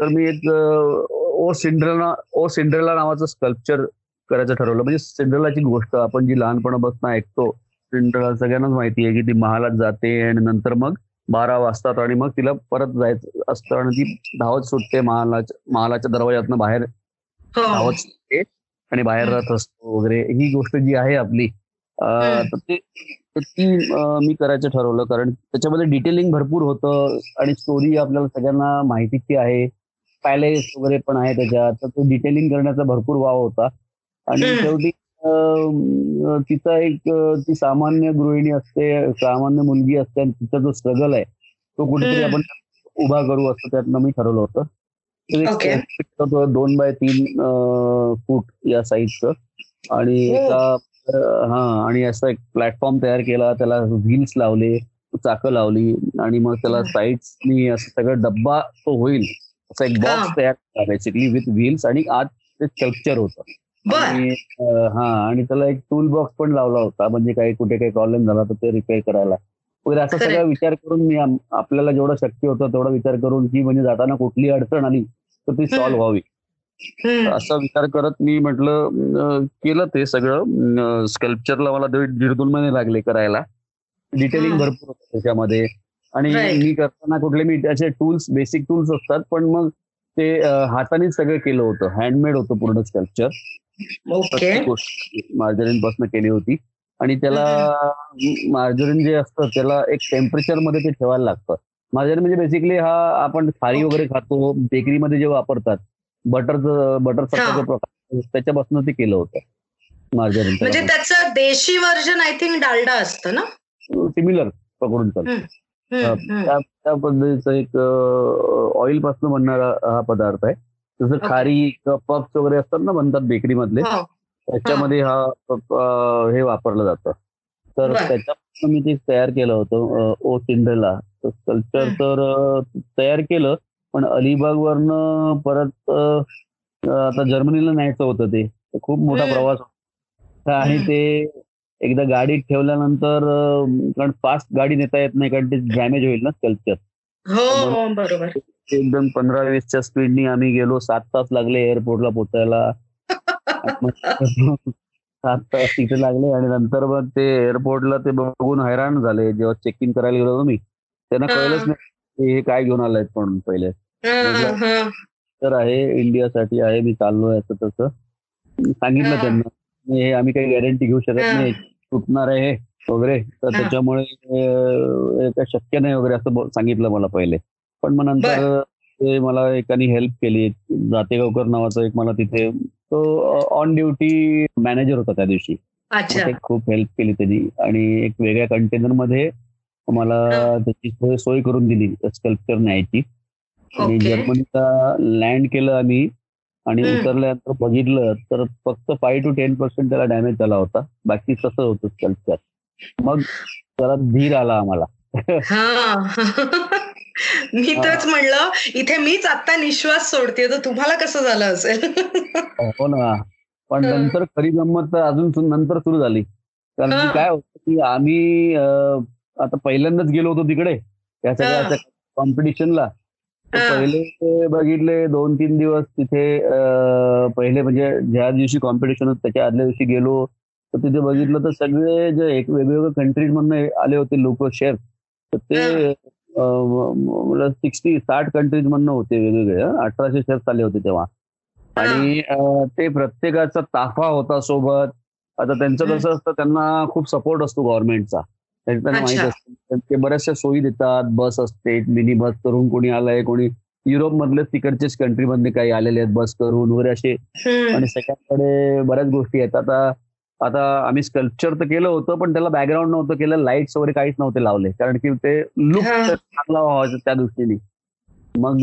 तर मी एक ओ सिंड्रेला ओ सिंड्रेला नावाचं स्कल्पचर करायचं ठरवलं. म्हणजे सिंड्रेलाची गोष्ट आपण जी लहानपणापासून ऐकतो सगळ्यांनाच माहिती आहे की ती महालात जाते आणि नंतर मग बारा वाजतात आणि मग तिला परत जायचं असतं आणि ती धावत सुटते महालाच्या महालाच्या दरवाज्यातनं बाहेर हो. धावत सुटते आणि बाहेर राहत असतो वगैरे. ही गोष्ट जी आहे आपली तर ते मी करायचं ठरवलं. कारण त्याच्यामध्ये डिटेलिंग भरपूर होतं आणि स्टोरी आपल्याला सगळ्यांना माहितीची आहे. पॅलेस वगैरे पण आहे त्याच्यात. तर ते डिटेलिंग करण्याचा भरपूर वाव होता. आणि शेवटी तिचा एक ती सामान्य गृहिणी असते सामान्य मुलगी असते आणि तिचा जो स्ट्रगल आहे तो कुठेतरी आपण उभा करू असं त्यातनं मी ठरवलं होतं. दोन बाय तीन फूट या साईजचं आणि हो. एका हा आणि असं एक प्लॅटफॉर्म तयार केला त्याला व्हील्स लावले चाकं लावली आणि मग त्याला. साईड्सनी असं सगळं डब्बा तो होईल असं एक बॉक्स. तयार केला बेसिकली विथ व्हील्स आणि आत ते स्कल्पचर होतं आणि हा आणि त्याला एक टूल बॉक्स पण लावला होता म्हणजे काही कुठे काही प्रॉब्लेम झाला तर ते रिपेअर करायला वगैरे असा. सगळा विचार करून मी आपल्याला जेवढं शक्य होतं तेवढा विचार करून की म्हणजे जाताना कुठली अडचण आली तर ती. सॉल्व्ह व्हावी. असा विचार करत मी म्हटलं केलं ते सगळं. स्कल्पचरला मला दीड दीड दोन महिने लागले करायला. डिटेलिंग. भरपूर होतं त्याच्यामध्ये. आणि. मी करताना कुठले मी त्याचे टूल्स बेसिक टूल्स असतात पण मग ते अं, हातानेच सगळं केलं होतं. हँडमेड होतं पूर्ण स्कल्पचर प्रत्येक गोष्ट मार्जरीन पासून केली होती. आणि त्याला मार्जरीन जे असतं त्याला एक टेम्परेचरमध्ये ते ठेवायला लागतं. मार्जरीन म्हणजे बेसिकली हा आपण Okay. वगैरे खातो बेकरीमध्ये जे वापरतात. बटर बटर प्रकार त्याच्यापासून ते केलं होतं. मार्जरीन म्हणजे त्याचं देशी व्हर्जन आय थिंक डालडा असतं ना? सिमिलर पकडून चालतं. त्या पद्धतीचं एक ऑइलपासून बनणारा हा पदार्थ आहे. जसं. खारी पफ्स वगैरे असतात ना बनतात बेकरी मधले हो. त्याच्यामध्ये हा. हे वापरलं जातं. तर. त्याच्यापासून मी ते तयार केलं होतं ओ सिंड्रेला कल्चर. तर तयार केलं. पण अलिबाग वरनं परत आता जर्मनीला न्यायचं होतं ते खूप मोठा. प्रवास होता आणि. ते एकदा गाडीत ठेवल्यानंतर कारण फास्ट गाडी नेता येत नाही कारण ते डॅमेज होईल ना स्कल्पचर हो हो बरोबर एकदम पंधरा वीसच्या स्पीडनी आम्ही गेलो सात तास लागले एअरपोर्टला पोचायला सात तास तिथे लागले आणि नंतर मग ते एअरपोर्टला ते बघून हैराण झाले जेव्हा चेक इन करायला गेलो होतो मी त्यांना. कळलंच नाही हे काय घेऊन आलायत म्हणून पहिले. तर आहे इंडियासाठी आहे मी चाललोय असं तसं. सांगितलं. त्यांना हे आम्ही काही गॅरंटी घेऊ शकत. नाही तुटणार आहे वगैरे. तर. त्याच्यामुळे काही शक्य नाही वगैरे असं सांगितलं मला पहिले. पण मग नंतर ते मला एकाने हेल्प केली जातेगावकर नावाचा एक मला तिथे तो ऑन ड्युटी मॅनेजर होता त्या दिवशी. खूप हेल्प केली त्यांनी. आणि एक वेगळ्या कंटेनरमध्ये मला. त्याची सोय सोय करून दिली स्कल्पचर न्यायची. आणि ओके. जर्मनीला लँड केलं आम्ही आणि. उतरल्यानंतर बघितलं तर फक्त फाईव्ह टू टेन पर्सेंट त्याला डॅमेज झाला होता बाकी तसं होतं स्कल्पचर मग जरा धीर आला आम्हाला हा मी तेच म्हणलं इथे मीच आता निश्वास सोडते तर तुम्हाला कसं झालं असेल हो ना पण. नंतर खरी गंमत तर अजून नंतर सुरू झाली कारण. काय होतं की आम्ही आता पहिल्यांदाच गेलो होतो तिकडे त्या. सगळ्या कॉम्पिटिशनला. पहिले ते बघितले दोन तीन दिवस तिथे पहिले म्हणजे ज्या दिवशी कॉम्पिटिशन होतं त्याच्या आदल्या दिवशी गेलो. तर तिथे बघितलं तर सगळे जे एक वेगवेगळ्या कंट्रीज मधनं आले होते लोक शेफ तर ते सिक्स्टी साठ कंट्रीज मधनं होते वेगवेगळे. अठराशे शेफ्स आले होते तेव्हा. आणि ते प्रत्येकाचा ताफा होता सोबत. आता त्यांचं. कसं असतं त्यांना खूप सपोर्ट असतो गव्हर्नमेंटचा त्यांना माहीत. असतं ते बऱ्याचशा सोयी देतात बस असते मिनी बस करून कोणी आलंय कोणी युरोप मधलेच तिकडचेच कंट्री मधले काही आलेले आहेत बस करून वगैरे असे. आणि सगळ्यांकडे बऱ्याच गोष्टी आहेत आता आता आम्ही स्कल्पचर तर केलं होतं पण त्याला बॅकग्राऊंड नव्हतं केलं लाईट्स वगैरे काहीच नव्हते लावले कारण की ते लुक. चांगला व्हावा त्या दृष्टीने मग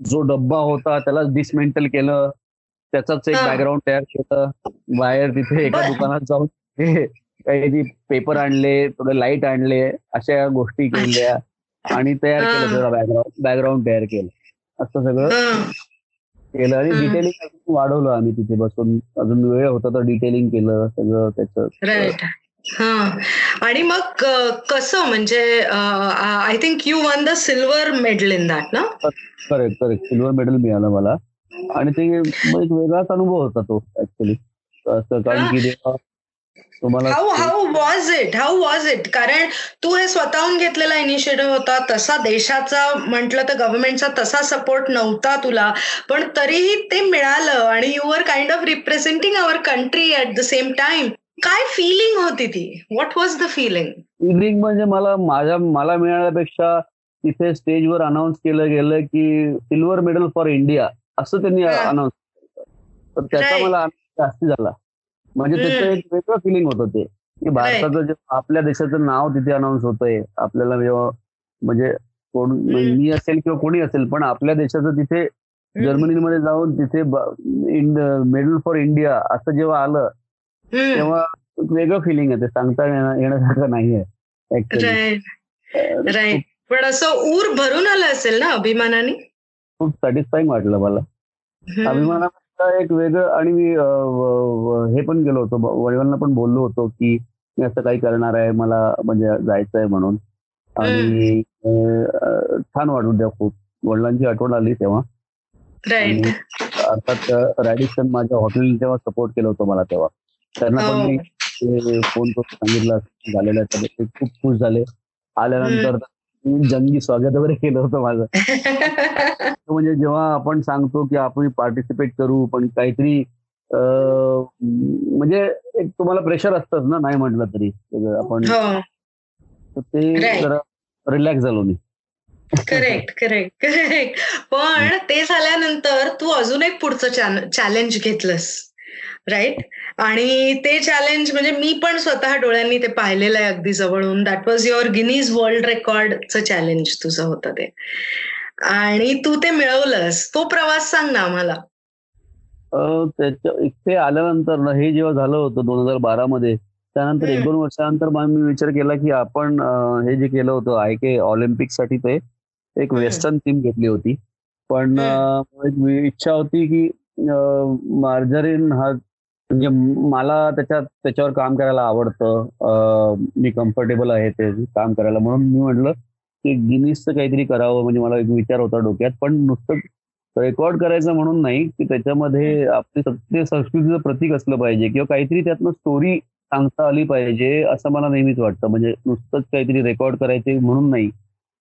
जो डब्बा होता त्याला डिसमेंटल केलं त्याचाच एक. बॅकग्राऊंड तयार केलं बाहेर तिथे एका. दुकानात जाऊन काही पेपर आणले थोडे लाइट आणले अशा गोष्टी केल्या आणि तयार. केलं त्याला बॅकग्राऊंड बॅकग्राऊंड तयार केलं. असं सगळं. केलं आणि. डिटेलिंग अजून वाढवलं आम्ही तिथे बसून. अजून वेळ होता तर डिटेलिंग केलं सगळं त्याचं. हा. आणि मग कसं म्हणजे I think you won the silver medal in that ना करेक्ट करेक्ट सिल्वर मेडल मिळालं मला. आणि ते एक वेगळाच अनुभव होता तो ऍक्च्युली असं कारण की how how was it how was it कारण तू हे स्वतःहून घेतलेला इनिशिएटिव्ह होता तसा देशाचा म्हटलं तर गव्हर्नमेंटचा तसा सपोर्ट नव्हता तुला. पण तरीही ते मिळालं आणि you are kind of representing our country at the same time काय फिलिंग होती ती? What was the feeling feeling म्हणजे मला माझ्या मला मिळाल्यापेक्षा तिथे स्टेजवर अनाऊन्स केलं गेलं की सिल्वर मेडल फॉर इंडिया असं त्यांनी. अनाऊन्स केलं. तर त्याचा. मला जास्ती झाला. म्हणजे त्याचं. एक वेगळं फिलिंग होतं ते. की भारताचं जे आपल्या देशाचं नाव तिथे अनाऊन्स होतंय आपल्याला जेव्हा म्हणजे कोण हम्म. मी असेल किंवा कोणी असेल पण आपल्या देशाचं तिथे जर्मनीमध्ये जाऊन तिथे मेडल फॉर इंडिया असं जेव्हा आलं तेव्हा वेगळं फिलिंग आहे ते सांगता येण्यासारखं नाहीये राईट. पण असं ऊर भरून आलं असेल ना अभिमानाने? खूप सॅटिस्फाईंग वाटलं मला. अभिमानाचं एक वेगळं आणि मी हे पण गेलो होतो. वडिलांना पण बोललो होतो की मी असं काही करणार आहे मला म्हणजे जायचं आहे म्हणून. आणि छान वाटू द्या खूप. वडिलांची आठवण आली तेव्हा. अर्थात रॅडिसन माझ्या हॉटेल तेव्हा सपोर्ट केलं होतं मला तेव्हा. त्यांना पण मी फोन करून सांगितलं झालेलं आहे. ते खूप खुश झाले. आल्यानंतर जंगी स्वागत वगैरे केलं होतं माझं. म्हणजे जेव्हा आपण सांगतो की आपण पार्टिसिपेट करू पण काहीतरी म्हणजे एक तुम्हाला प्रेशर असतच ना नाही म्हटलं तरी. आपण हो. ते जरा रिलॅक्स झालो मी. करेक्ट करेक्ट करेक्ट पण ते झाल्यानंतर तू अजून एक पुढचं चॅलेंज घेतलंस. राईट आणि ते चॅलेंज म्हणजे मी पण स्वतः डोळ्यांनी ते पाहिलेलं आहे अगदी जवळून. That was your Guinness world रेकॉर्डचं challenge तुझं होतं ते. आणि तू ते मिळवलंस. तो प्रवास सांग ना आम्हाला. त्याच्या इथे आल्यानंतर ना हे जेव्हा झालं होतं दोन हजार बारा मध्ये त्यानंतर एक दोन वर्षानंतर मी विचार केला की आपण हे जे केलं होतं आय के ऑलिम्पिकसाठी ते एक वेस्टर्न टीम घेतली होती. पण इच्छा होती की मार्जरीन हा म्हणजे मला त्याच्यात त्याच्यावर काम करायला आवडतं. मी कम्फर्टेबल आहे ते काम करायला. म्हणून मी म्हटलं की गिनीसचं काहीतरी करावं. म्हणजे मला एक विचार होता डोक्यात. पण नुसतं रेकॉर्ड करायचं म्हणून नाही की त्याच्यामध्ये आपली सत्य संस्कृतीचं प्रतीक असलं पाहिजे. किंवा काहीतरी त्यातनं स्टोरी सांगता आली पाहिजे असं मला नेहमीच वाटतं. म्हणजे नुसतंच काहीतरी रेकॉर्ड करायचे म्हणून नाही.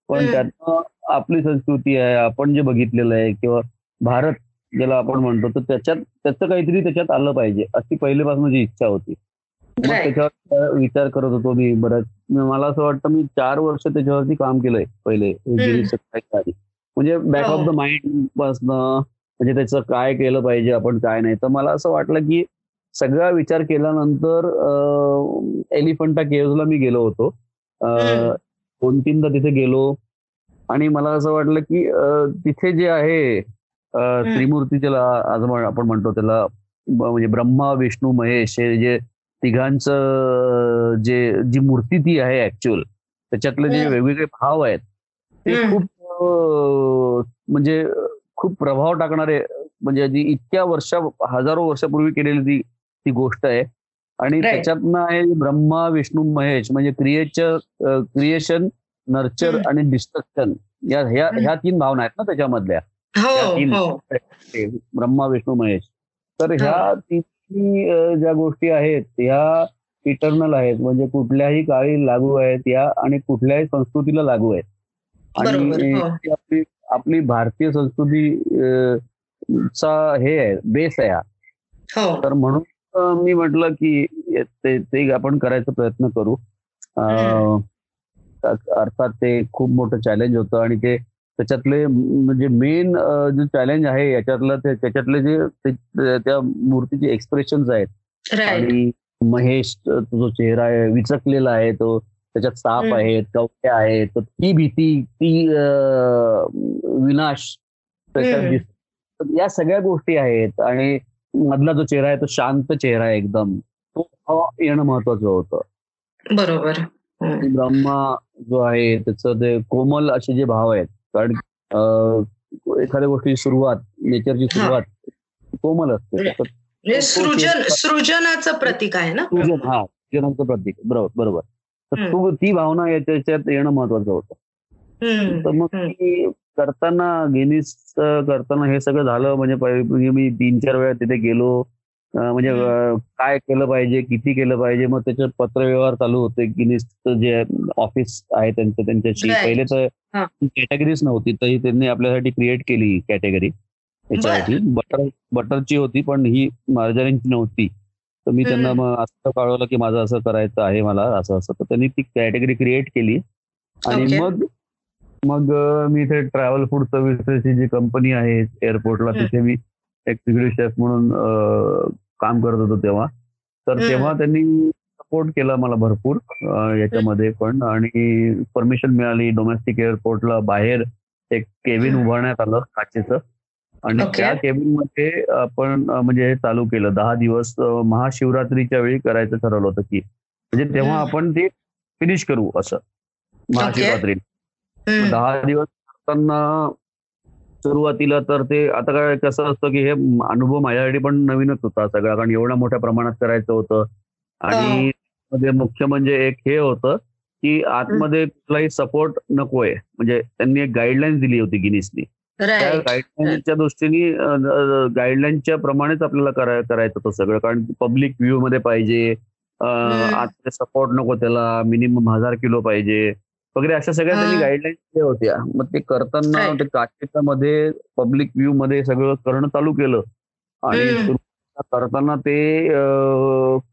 पण त्यातनं आपली संस्कृती आहे आपण जे बघितलेलं आहे. किंवा भारत ज्याला आपण म्हणतो तर त्याच्यात त्याचं काहीतरी त्याच्यात आलं पाहिजे. अशी पहिल्यापासून माझी इच्छा होती. मग त्याच्यावर विचार करत होतो मी बरंच. मला असं वाटतं मी चार वर्ष त्याच्यावरती काम केलंय पहिले. म्हणजे बॅक ऑफ द माइंड पासनं म्हणजे त्याचं काय केलं पाहिजे आपण काय नाही. तर मला असं वाटलं की सगळा विचार केल्यानंतर एलिफंटा केव्हला मी गेलो होतो. दोन तीनदा तिथे गेलो. आणि मला असं वाटलं की तिथे जे आहे त्रिमूर्ती ज्याला आज आपण म्हणतो त्याला म्हणजे ब्रह्मा विष्णू महेश हे जे तिघांचं जे जी मूर्ती ती आहे ऍक्च्युअल त्याच्यातले जे वेगवेगळे भाव आहेत ते खूप म्हणजे खूप प्रभाव टाकणारे म्हणजे जी इतक्या वर्षा हजारो वर्षापूर्वी केलेली ती ती गोष्ट आहे. आणि त्याच्यातनं आहे ब्रह्मा विष्णू महेश म्हणजे creature creation nurture and destruction या ह्या तीन भावना आहेत ना त्याच्यामधल्या. हो, हो. ब्रह्मा विष्णू महेश. तर ह्या तिन्ही ज्या गोष्टी आहेत ह्या इटर्नल आहेत म्हणजे कुठल्याही काळी लागू आहेत या आणि कुठल्याही संस्कृतीला लागू आहेत. आणि हो. आपली आपली भारतीय संस्कृती चा हे आहे बेस आहे हा. तर म्हणून मी म्हटलं की ते आपण करायचा प्रयत्न करू. अर्थात ते खूप मोठं चॅलेंज होतं आणि ते त्याच्यातले म्हणजे मेन जे चॅलेंज आहे याच्यातलं ते त्याच्यातले जे त्या मूर्तीचे एक्सप्रेशन आहेत. आणि महेश जो चेहरा आहे विचकलेला आहे तो त्याच्यात साप आहेत कवट्या आहेत तर ती भीती ती विनाश त्याच्यात या सगळ्या गोष्टी आहेत आणि मधला जो चेहरा आहे तो शांत चेहरा आहे एकदम. तो येणं महत्वाचं होतं. बरोबर. ब्रह्मा जो आहे त्याचं ते कोमल असे जे भाव आहेत कारण एखाद्या गोष्टीची सुरुवात नेचरची सुरुवात कोमल असते. म्हणजे सृजन सृजनाचं प्रतीक आहे ना? सृजन हा सृजनाचं प्रतीक बरोबर बरोबर. तर तू ती भावना याच्यात येणं महत्वाचं होतं. तर मग करताना गिनीस करताना हे सगळं झालं म्हणजे मी तीन चार वेळा तिथे गेलो. म्हणजे काय केलं पाहिजे किती केलं पाहिजे मग त्याच्यात पत्रव्यवहार चालू होते. गिनीसचं जे ऑफिस आहे त्यांचं त्यांच्याशी पहिले तर कॅटेगरीज नव्हती तरी त्यांनी आपल्यासाठी क्रिएट केली कॅटेगरी त्याच्यासाठी बटर बटरची होती पण ही मार्जरीनची नव्हती. तर मी त्यांना मग असं कळवलं की माझं असं करायचं आहे मला असं असं. तर त्यांनी ती कॅटेगरी क्रिएट केली. आणि मग मग मी इथे ट्रॅव्हल फूड सर्व्हिसेसची जी कंपनी आहे एअरपोर्टला तिथे मी एक्झिक्युटिव्ह शेफ म्हणून काम करत होतो तेव्हा. तर तेव्हा त्यांनी सपोर्ट केला मला भरपूर याच्यामध्ये पण. आणि परमिशन मिळाली डोमेस्टिक एअरपोर्टला बाहेर एक केबिन उभारण्यात आलं काचेचं. आणि Okay. त्या केबिनमध्ये आपण म्हणजे हे चालू केलं. दहा दिवस महाशिवरात्रीच्या वेळी करायचं ठरवलं होतं की म्हणजे तेव्हा. आपण ते फिनिश करू असं महाशिवरात्री. दहा दिवस करताना सुरुवातीला तर ते आता काय कसं असतं की हे अनुभव माझ्यासाठी पण नवीनच होता सगळा कारण एवढ्या मोठ्या प्रमाणात करायचं होतं. आणि मध्ये मुख्य म्हणजे एक हे होतं की आतमध्ये कुठलाही सपोर्ट नकोय. म्हणजे त्यांनी एक गाईडलाईन दिली होती गिनीसनी त्या गाईडलाईनच्या दृष्टीने गाईडलाईनच्या प्रमाणेच आपल्याला करा- करायचं होतं सगळं. कारण पब्लिक व्ह्यू मध्ये पाहिजे. आतमध्ये सपोर्ट नको त्याला. मिनिमम हजार किलो पाहिजे. वगैरे अशा सगळ्या त्यांनी. गाईडलाईन्स दिल्या होत्या मग ते करताना. ते काचेच्या मध्ये पब्लिक व्ह्यू मध्ये सगळं करणं चालू केलं आणि करताना ते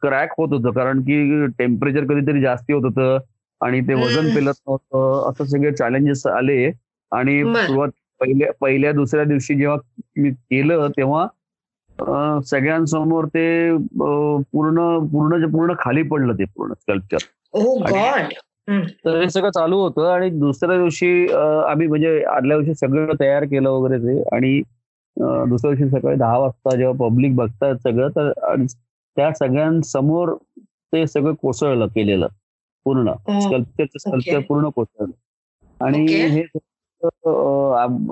क्रॅक होत होतं कारण की टेम्परेचर कधीतरी जास्ती होत होतं आणि ते वजन. पेलत नव्हतं असं सगळे चॅलेंजेस आले आणि. सुरुवात पहिल्या पहिल्या दुसऱ्या दिवशी जेव्हा मी केलं तेव्हा सगळ्यांसमोर ते पूर्ण पूर्ण पूर्ण खाली पडलं ते पूर्ण स्कल्पचर तर हे सगळं चालू होतं आणि दुसऱ्या दिवशी आम्ही म्हणजे आदल्या दिवशी सगळं तयार केलं वगैरे ते आणि दुसऱ्या दिवशी सकाळी दहा वाजता जेव्हा पब्लिक बघतात सगळं तर त्या सगळ्यांसमोर ते सगळं कोसळलं केलेलं पूर्ण. स्कल्पचरचं स्कल्पचर Okay. पूर्ण कोसळलं. आणि. हे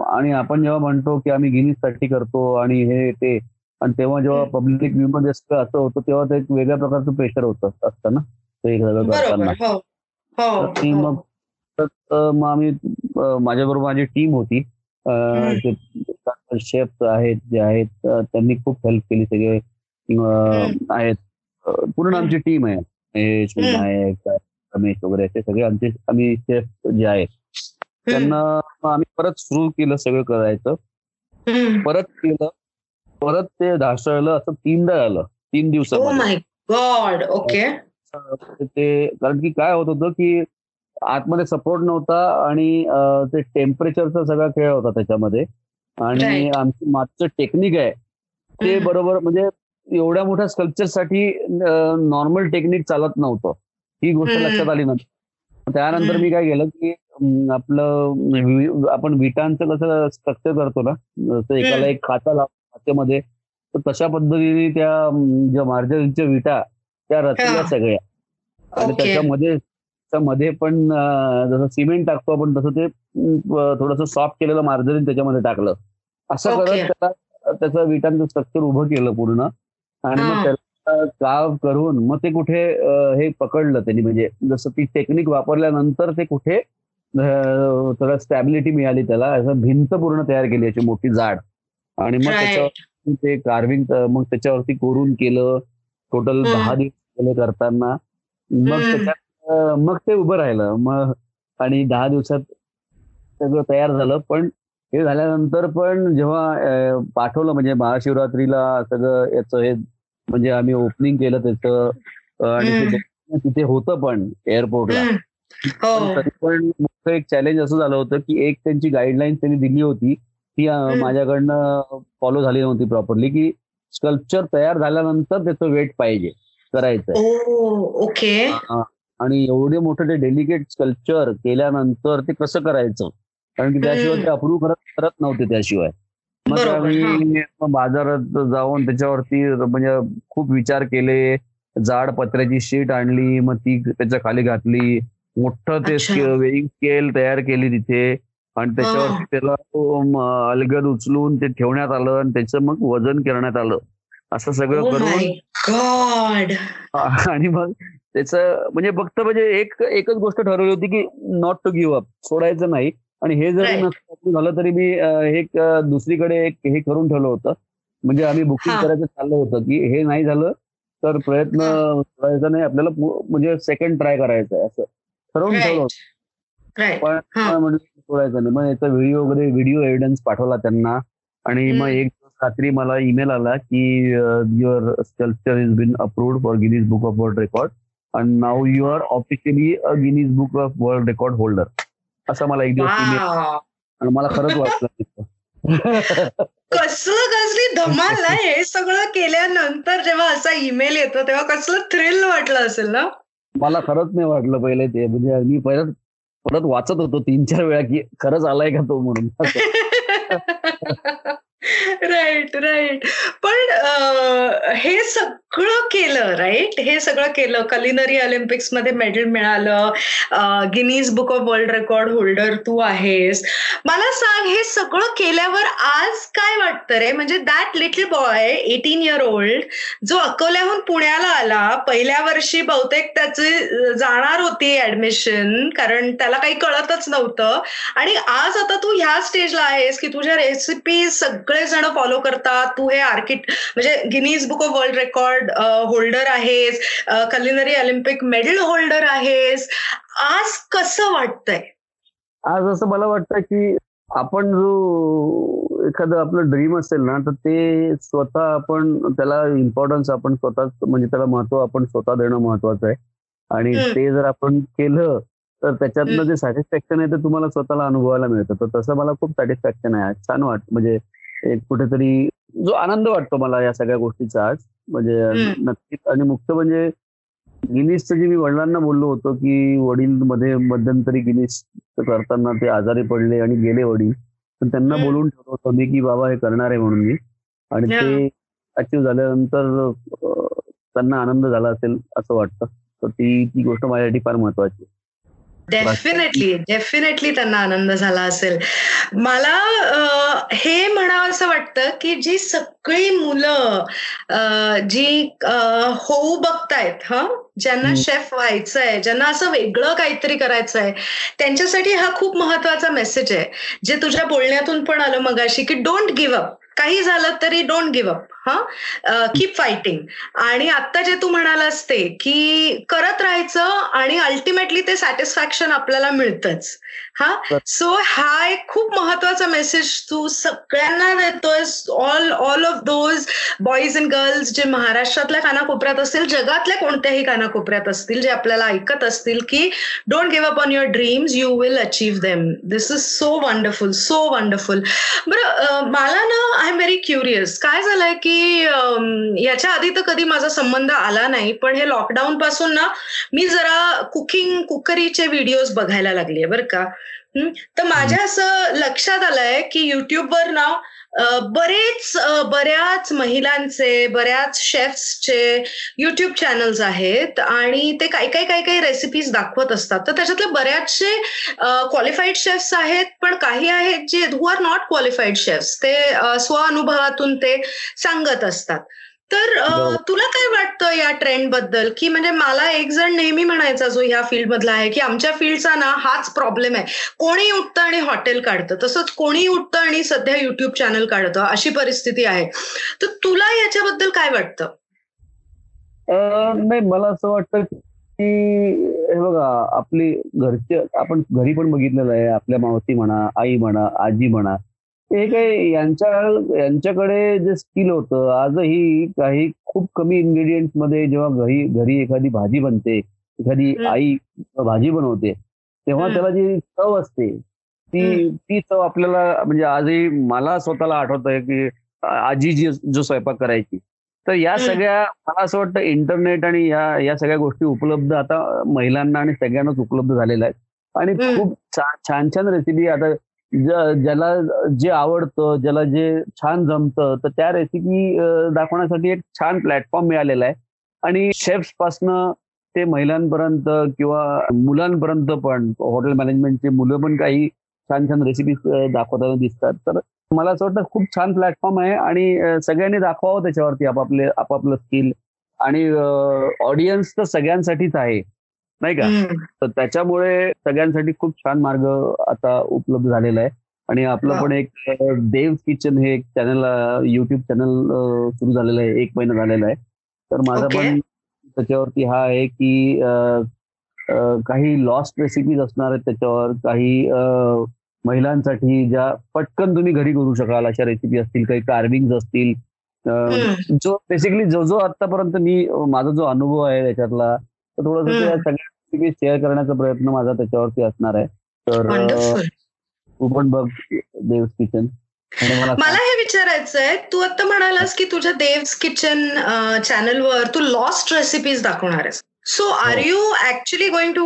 आणि आपण जेव्हा म्हणतो की आम्ही गिनीजसाठी करतो आणि हे ते आणि तेव्हा जेव्हा. पब्लिक व्ह्यू मध्ये असं होतं तेव्हा ते एक वेगळ्या प्रकारचं प्रेशर होतं असतं ना? ते सगळं करताना. हो हो. ती हो. मग तर अं, मग आम्ही माझ्याबरोबर माझी टीम होती. शेफ आहेत जे आहेत त्यांनी खूप हेल्प केली सगळे. आहेत. पूर्ण आमची टीम आहे. महेश. विनायक रमेश वगैरे असे सगळे आमचे आम्ही शेफ जे आहेत. त्यांना आम्ही परत सुरू केलं सगळं करायचं. परत केलं. परत ते ढासळलं असं तीनदा झालं तीन दिवसामध्ये. माय गॉड ओके ते कारण की काय होत होतं की आतमध्ये सपोर्ट नव्हता आणि अं, ते टेम्परेचरचा सगळा खेळ होता त्याच्यामध्ये आणि. आमची मागचं टेक्निक आहे ते. बरोबर म्हणजे एवढ्या मोठ्या स्कल्पचरसाठी नॉर्मल टेक्निक चालत नव्हतं ही गोष्ट. लक्षात आली नंतर त्यानंतर. मी काय केलं की अं, आपलं वि- आपण विटांचं कसं स्ट्रक्चर करतो ना जसं एकाला. एक खाता लावतो खात्यामध्ये तर तशा पद्धतीने त्या अं, ज्या मार्जरीच्या विटा त्या रचल्या. सगळ्या आणि. त्याच्यामध्ये त्यामध्ये पण जसं सिमेंट टाकतो आपण तसं ते थोडस सॉफ्ट केलेलं मार्जरीन त्याच्यामध्ये टाकलं असं. करत त्याला त्याचं विटांचं स्ट्रक्चर उभं केलं पूर्ण आणि. मग त्याला काव करून मग ते कुठे हे पकडलं त्यांनी म्हणजे जसं ती टेक्निक वापरल्यानंतर ते कुठे थोडं स्टॅबिलिटी मिळाली त्याला असं भिंत पूर्ण तयार केली याची मोठी जाड आणि मग. त्याच्यावर ते कार्विंग मग त्याच्यावरती कोरून केलं टोटल. दहा दिवस केले करताना मग. त्याच्यात मग ते उभं राहिलं. मग आणि दहा दिवसात सगळं तयार झालं. पण हे झाल्यानंतर पण जेव्हा पाठवलं म्हणजे महाशिवरात्रीला सगळं याचं हे म्हणजे आम्ही ओपनिंग केलं त्याचं आणि. तिथे होतं पण एअरपोर्टला हो. तरी पण मोठं एक चॅलेंज असं झालं होतं की एक त्यांची गाईडलाईन त्यांनी दिली होती. ती. माझ्याकडनं फॉलो झाली नव्हती प्रॉपरली की स्कल्पचर तयार झाल्यानंतर त्याचं वेट पाहिजे. करायचं ओके. आणि एवढे मोठं ते डेलिकेट स्कल्पचर केल्यानंतर ते कसं करायचं? कारण की त्याशिवाय. ते अप्रूव्ह करत करत नव्हते त्याशिवाय. मग आम्ही बाजारात जाऊन त्याच्यावरती म्हणजे खूप विचार केले. जाड पत्र्याची शीट आणली मग ती त्याच्याखाली घातली. मोठं ते. वेईंग स्केल तयार केली तिथे. आणि त्याच्यावरती त्याला अलगद उचलून ते ठेवण्यात आलं आणि त्याचं मग वजन करण्यात आलं. असं सगळं ओ करून आणि मग त्याचं म्हणजे फक्त म्हणजे एक एकच गोष्ट ठरवली होती की नॉट टू गिव्ह अप सोडायचं नाही. आणि हे जरी झालं तरी मी एक दुसरीकडे एक हे करून ठेवलं होतं. म्हणजे आम्ही बुकिंग. करायचं चाललं होतं की हे नाही झालं तर प्रयत्न. करायचा नाही. आपल्याला म्हणजे सेकंड ट्राय करायचं आहे असं. ठरवून ठेवलं होतं. पण. म्हटलं सोडायचं नाही. मग याचा व्हिडिओ वगैरे व्हिडिओ एव्हिडन्स पाठवला त्यांना. आणि मग. एक रात्री मला ईमेल आला की your sculpture is been approved for Guinness book of world record and now you are officially a Guinness book of world record holder असं मला एक दिवस आणि मला खरंच वाटलं. कसलं कसली धमाल आहे हे सगळं केल्यानंतर जेव्हा असा ईमेल येतो तेव्हा कसलं थ्रिल वाटलं असेल ना? मला खरंच नाही वाटलं पहिले ते. म्हणजे मी परत परत वाचत होतो तीन चार वेळा की खरंच आलाय का तो म्हणून. राईट राईट पण हे सग सगळं केलं राईट हे सगळं केलं. कलिनरी ऑलिम्पिक्समध्ये मेडल मिळालं. Guinness book of world record holder तू आहेस. मला सांग हे सगळं केल्यावर आज काय वाटतं रे? म्हणजे that little boy eighteen year old जो अकोल्याहून पुण्याला आला पहिल्या वर्षी बहुतेक त्याची जाणार होती ऍडमिशन कारण त्याला काही कळतच नव्हतं. आणि आज आता तू ह्या स्टेजला आहेस की तुझ्या रेसिपी सगळे जण फॉलो करतात. तू हे आर्किट म्हणजे Guinness Book of World Record holder आहेस कलिनरी ऑलिम्पिक मेडल होल्डर आहेस. आज कसं वाटतंय? आज असं मला वाटतं की आपण जो एखादं आपलं ड्रीम असेल ना तर ते स्वतः आपण त्याला इम्पॉर्टन्स आपण स्वतः म्हणजे त्याला महत्त्व आपण स्वतः देणं महत्वाचं आहे. आणि ते जर आपण केलं तर त्याच्यातनं जे सॅटिस्फॅक्शन आहे ते तुम्हाला स्वतःला अनुभवायला मिळतं. तर तसं मला खूप सॅटिस्फॅक्शन आहे. छान वाट म्हणजे एक कुठेतरी जो आनंद वाटतो मला या सगळ्या गोष्टीचा आज. म्हणजे नक्कीच. आणि मुख्य म्हणजे गिनीसचं जे मी वडिलांना बोललो होतो की वडील मध्ये मध्यंतरी गिनीस करताना ते आजारी पडले आणि गेले वडील. पण त्यांना बोलून ठेवलं होतं मी की बाबा हे करणार आहे म्हणून मी. आणि ते अचीव झाल्यानंतर त्यांना आनंद झाला असेल असं वाटतं. तर ती ती गोष्ट माझ्यासाठी फार महत्वाची आहे. डेफिनेटली डेफिनेटली त्यांना आनंद झाला असेल. मला हे म्हणावं असं वाटतं की जी सगळी मुलं जी होऊ बघतायत ह? ज्यांना शेफ व्हायचंय ज्यांना असं वेगळं काहीतरी करायचंय त्यांच्यासाठी हा खूप महत्त्वाचा मेसेज आहे. जे तुझ्या बोलण्यातून पण आलं मगाशी की डोंट गिव्ह अप काही झालं तरी डोंट गिव्ह अप हा? कीप फायटिंग आणि आता जे तू म्हणालास ते की करत राहायचं आणि अल्टिमेटली ते सॅटिस्फॅक्शन आपल्याला मिळतंच हा? सो हा एक खूप महत्त्वाचा मेसेज तू सगळ्यांना देतोय all all of those boys and girls जे महाराष्ट्रातल्या कानाकोपऱ्यात असतील जगातल्या कोणत्याही कानाकोपऱ्यात असतील जे आपल्याला ऐकत असतील की don't give up on your dreams you will achieve them this is so wonderful so wonderful बरं मला ना आय एम व्हेरी क्युरियस काय झालंय की याच्या आधी तर कधी माझा संबंध आला नाही पण हे लॉकडाऊन पासून ना मी जरा कुकिंग कुकरीचे व्हिडिओज बघायला लागले बरं का. तर माझ्या असं लक्षात आलंय की युट्यूबवर ना बरेच बऱ्याच महिलांचे बऱ्याच शेफ्सचे युट्यूब चॅनल्स आहेत आणि ते काही काही काही काही रेसिपीज दाखवत असतात. तर त्याच्यातले बऱ्याचशे क्वालिफाईड शेफ्स आहेत पण काही आहेत जे who are not qualified chefs ते स्वअनुभवातून ते सांगत असतात. तर तुला काय वाटतं या ट्रेंडबद्दल? की म्हणजे मला एक जण नेहमी म्हणायचा जो ह्या फील्ड मधला आहे की आमच्या फील्डचा ना हाच प्रॉब्लेम आहे. कोणी उठतं आणि हॉटेल काढतं. तसंच कोणी उठतं आणि सध्या युट्यूब चॅनल काढतं. अशी परिस्थिती आहे. तर तुला याच्याबद्दल काय वाटतं? नाही मला असं वाटतं की हे बघा आपली घरचे आपण घरी पण बघितलेलं आहे. आपल्या मावशी म्हणा आई म्हणा आजी म्हणा हे काही यांच्या यांच्याकडे जे स्किल होतं आजही काही खूप कमी इन्ग्रेडियंटमध्ये जेव्हा घरी घरी एखादी भाजी बनते एखादी आई भाजी बनवते तेव्हा त्याला जी चव असते ती ती चव आपल्याला म्हणजे आजही मला स्वतःला आठवत आहे की आजी जी जो स्वयंपाक करायची तर या सगळ्या मला असं वाटतं इंटरनेट आणि या या सगळ्या गोष्टी उपलब्ध आता महिलांना आणि सगळ्यांनाच उपलब्ध झालेल्या आहेत. आणि खूप छान छान रेसिपी आता ज्याला जे आवडतं ज्याला जे छान जमतं तर त्या रेसिपी दाखवण्यासाठी एक छान प्लॅटफॉर्म मिळालेला आहे. आणि शेफ्स पासनं ते महिलांपर्यंत किंवा मुलांपर्यंत पण हॉटेल मॅनेजमेंटचे मुलं पण काही छान छान रेसिपी दाखवताना दिसतात. तर मला असं वाटतं खूप छान प्लॅटफॉर्म आहे आणि सगळ्यांनी दाखवावं त्याच्यावरती आपापले आपापलं स्किल आणि ऑडियन्स तर सगळ्यांसाठीच आहे. नाही का? तर त्याच्यामुळे सगळ्यांसाठी खूप छान मार्ग आता उपलब्ध झालेला आहे. आणि आपलं पण एक देव किचन हे एक चॅनल युट्यूब चॅनल सुरू झालेलं आहे. एक महिना झालेला आहे. तर माझा पण त्याच्यावरती हा आहे की काही लॉस्ट रेसिपीज असणार आहेत त्याच्यावर. काही महिलांसाठी ज्या पटकन तुम्ही घरी करू शकाल अशा रेसिपी असतील काही कार्विंग असतील. जो बेसिकली जो जो आतापर्यंत मी माझा जो अनुभव आहे त्याच्यातला तर थोडस सगळ्या शेअर करण्याचा प्रयत्न माझा त्याच्यावरती असणार आहे. तर तू पण बघ देव्स किचन मला हे विचारायचं आहे तू आता म्हणालास की तुझ्या देव्स किचन चॅनलवर तू लॉस्ट रेसिपीज दाखवणार आहेस. So are you actually going to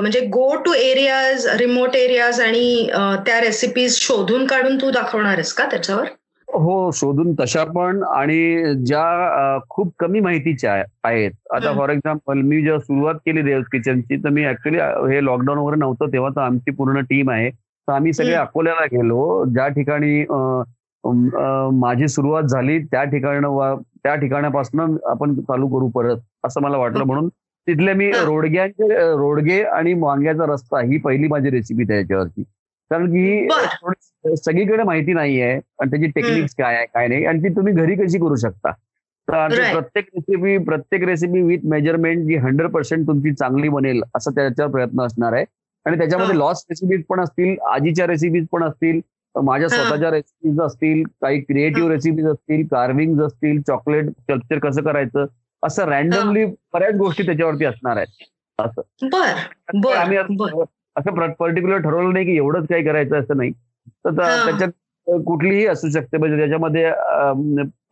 म्हणजे go to areas remote areas आणि त्या रेसिपीज शोधून काढून तू दाखवणार आहेस का त्याच्यावर? हो शोधून तशा पण आणि ज्या खूप कमी माहितीच्या आहे- आहेत आता. फॉर एक्झाम्पल मी जेव्हा सुरुवात केली देव किचनची तर मी ऍक्च्युली हे लॉकडाऊन वगैरे नव्हतं तेव्हा तर आमची पूर्ण टीम आहे तर आम्ही सगळे. अकोल्याला गेलो ज्या ठिकाणी माझी सुरुवात झाली त्या ठिकाण त्या ठिकाणापासून आपण चालू करू परत असं मला वाटलं म्हणून तिथले मी. रोडग्यांचे रोडगे आणि वांग्याचा रस्ता ही पहिली माझी रेसिपी त्याच्यावरची कारण की ही सगळीकडे माहिती नाहीये आणि त्याची टेक्निक्स काय आहे काय नाही आणि ती तुम्ही घरी कशी करू शकता तर. प्रत्येक रेसिपी प्रत्येक रेसिपी विथ मेजरमेंट जी हंड्रेड पर्सेंट तुमची चांगली बनेल असं त्याच्यावर प्रयत्न असणार आहे आणि त्याच्यामध्ये हा. लॉस रेसिपीज पण असतील आजीच्या रेसिपीज पण असतील माझ्या हा. स्वतःच्या रेसिपीज असतील काही क्रिएटिव्ह हा. रेसिपीज असतील कार्विंग असतील चॉकलेट स्कल्पचर कसं करायचं असं रॅन्डमली बऱ्याच गोष्टी त्याच्यावरती असणार आहेत असं आम्ही असं पर्टिक्युलर ठरवलं नाही की एवढंच काही करायचं असं नाही. तर त्या- हा. त्याच्यात कुठलीही असू शकते. म्हणजे त्याच्यामध्ये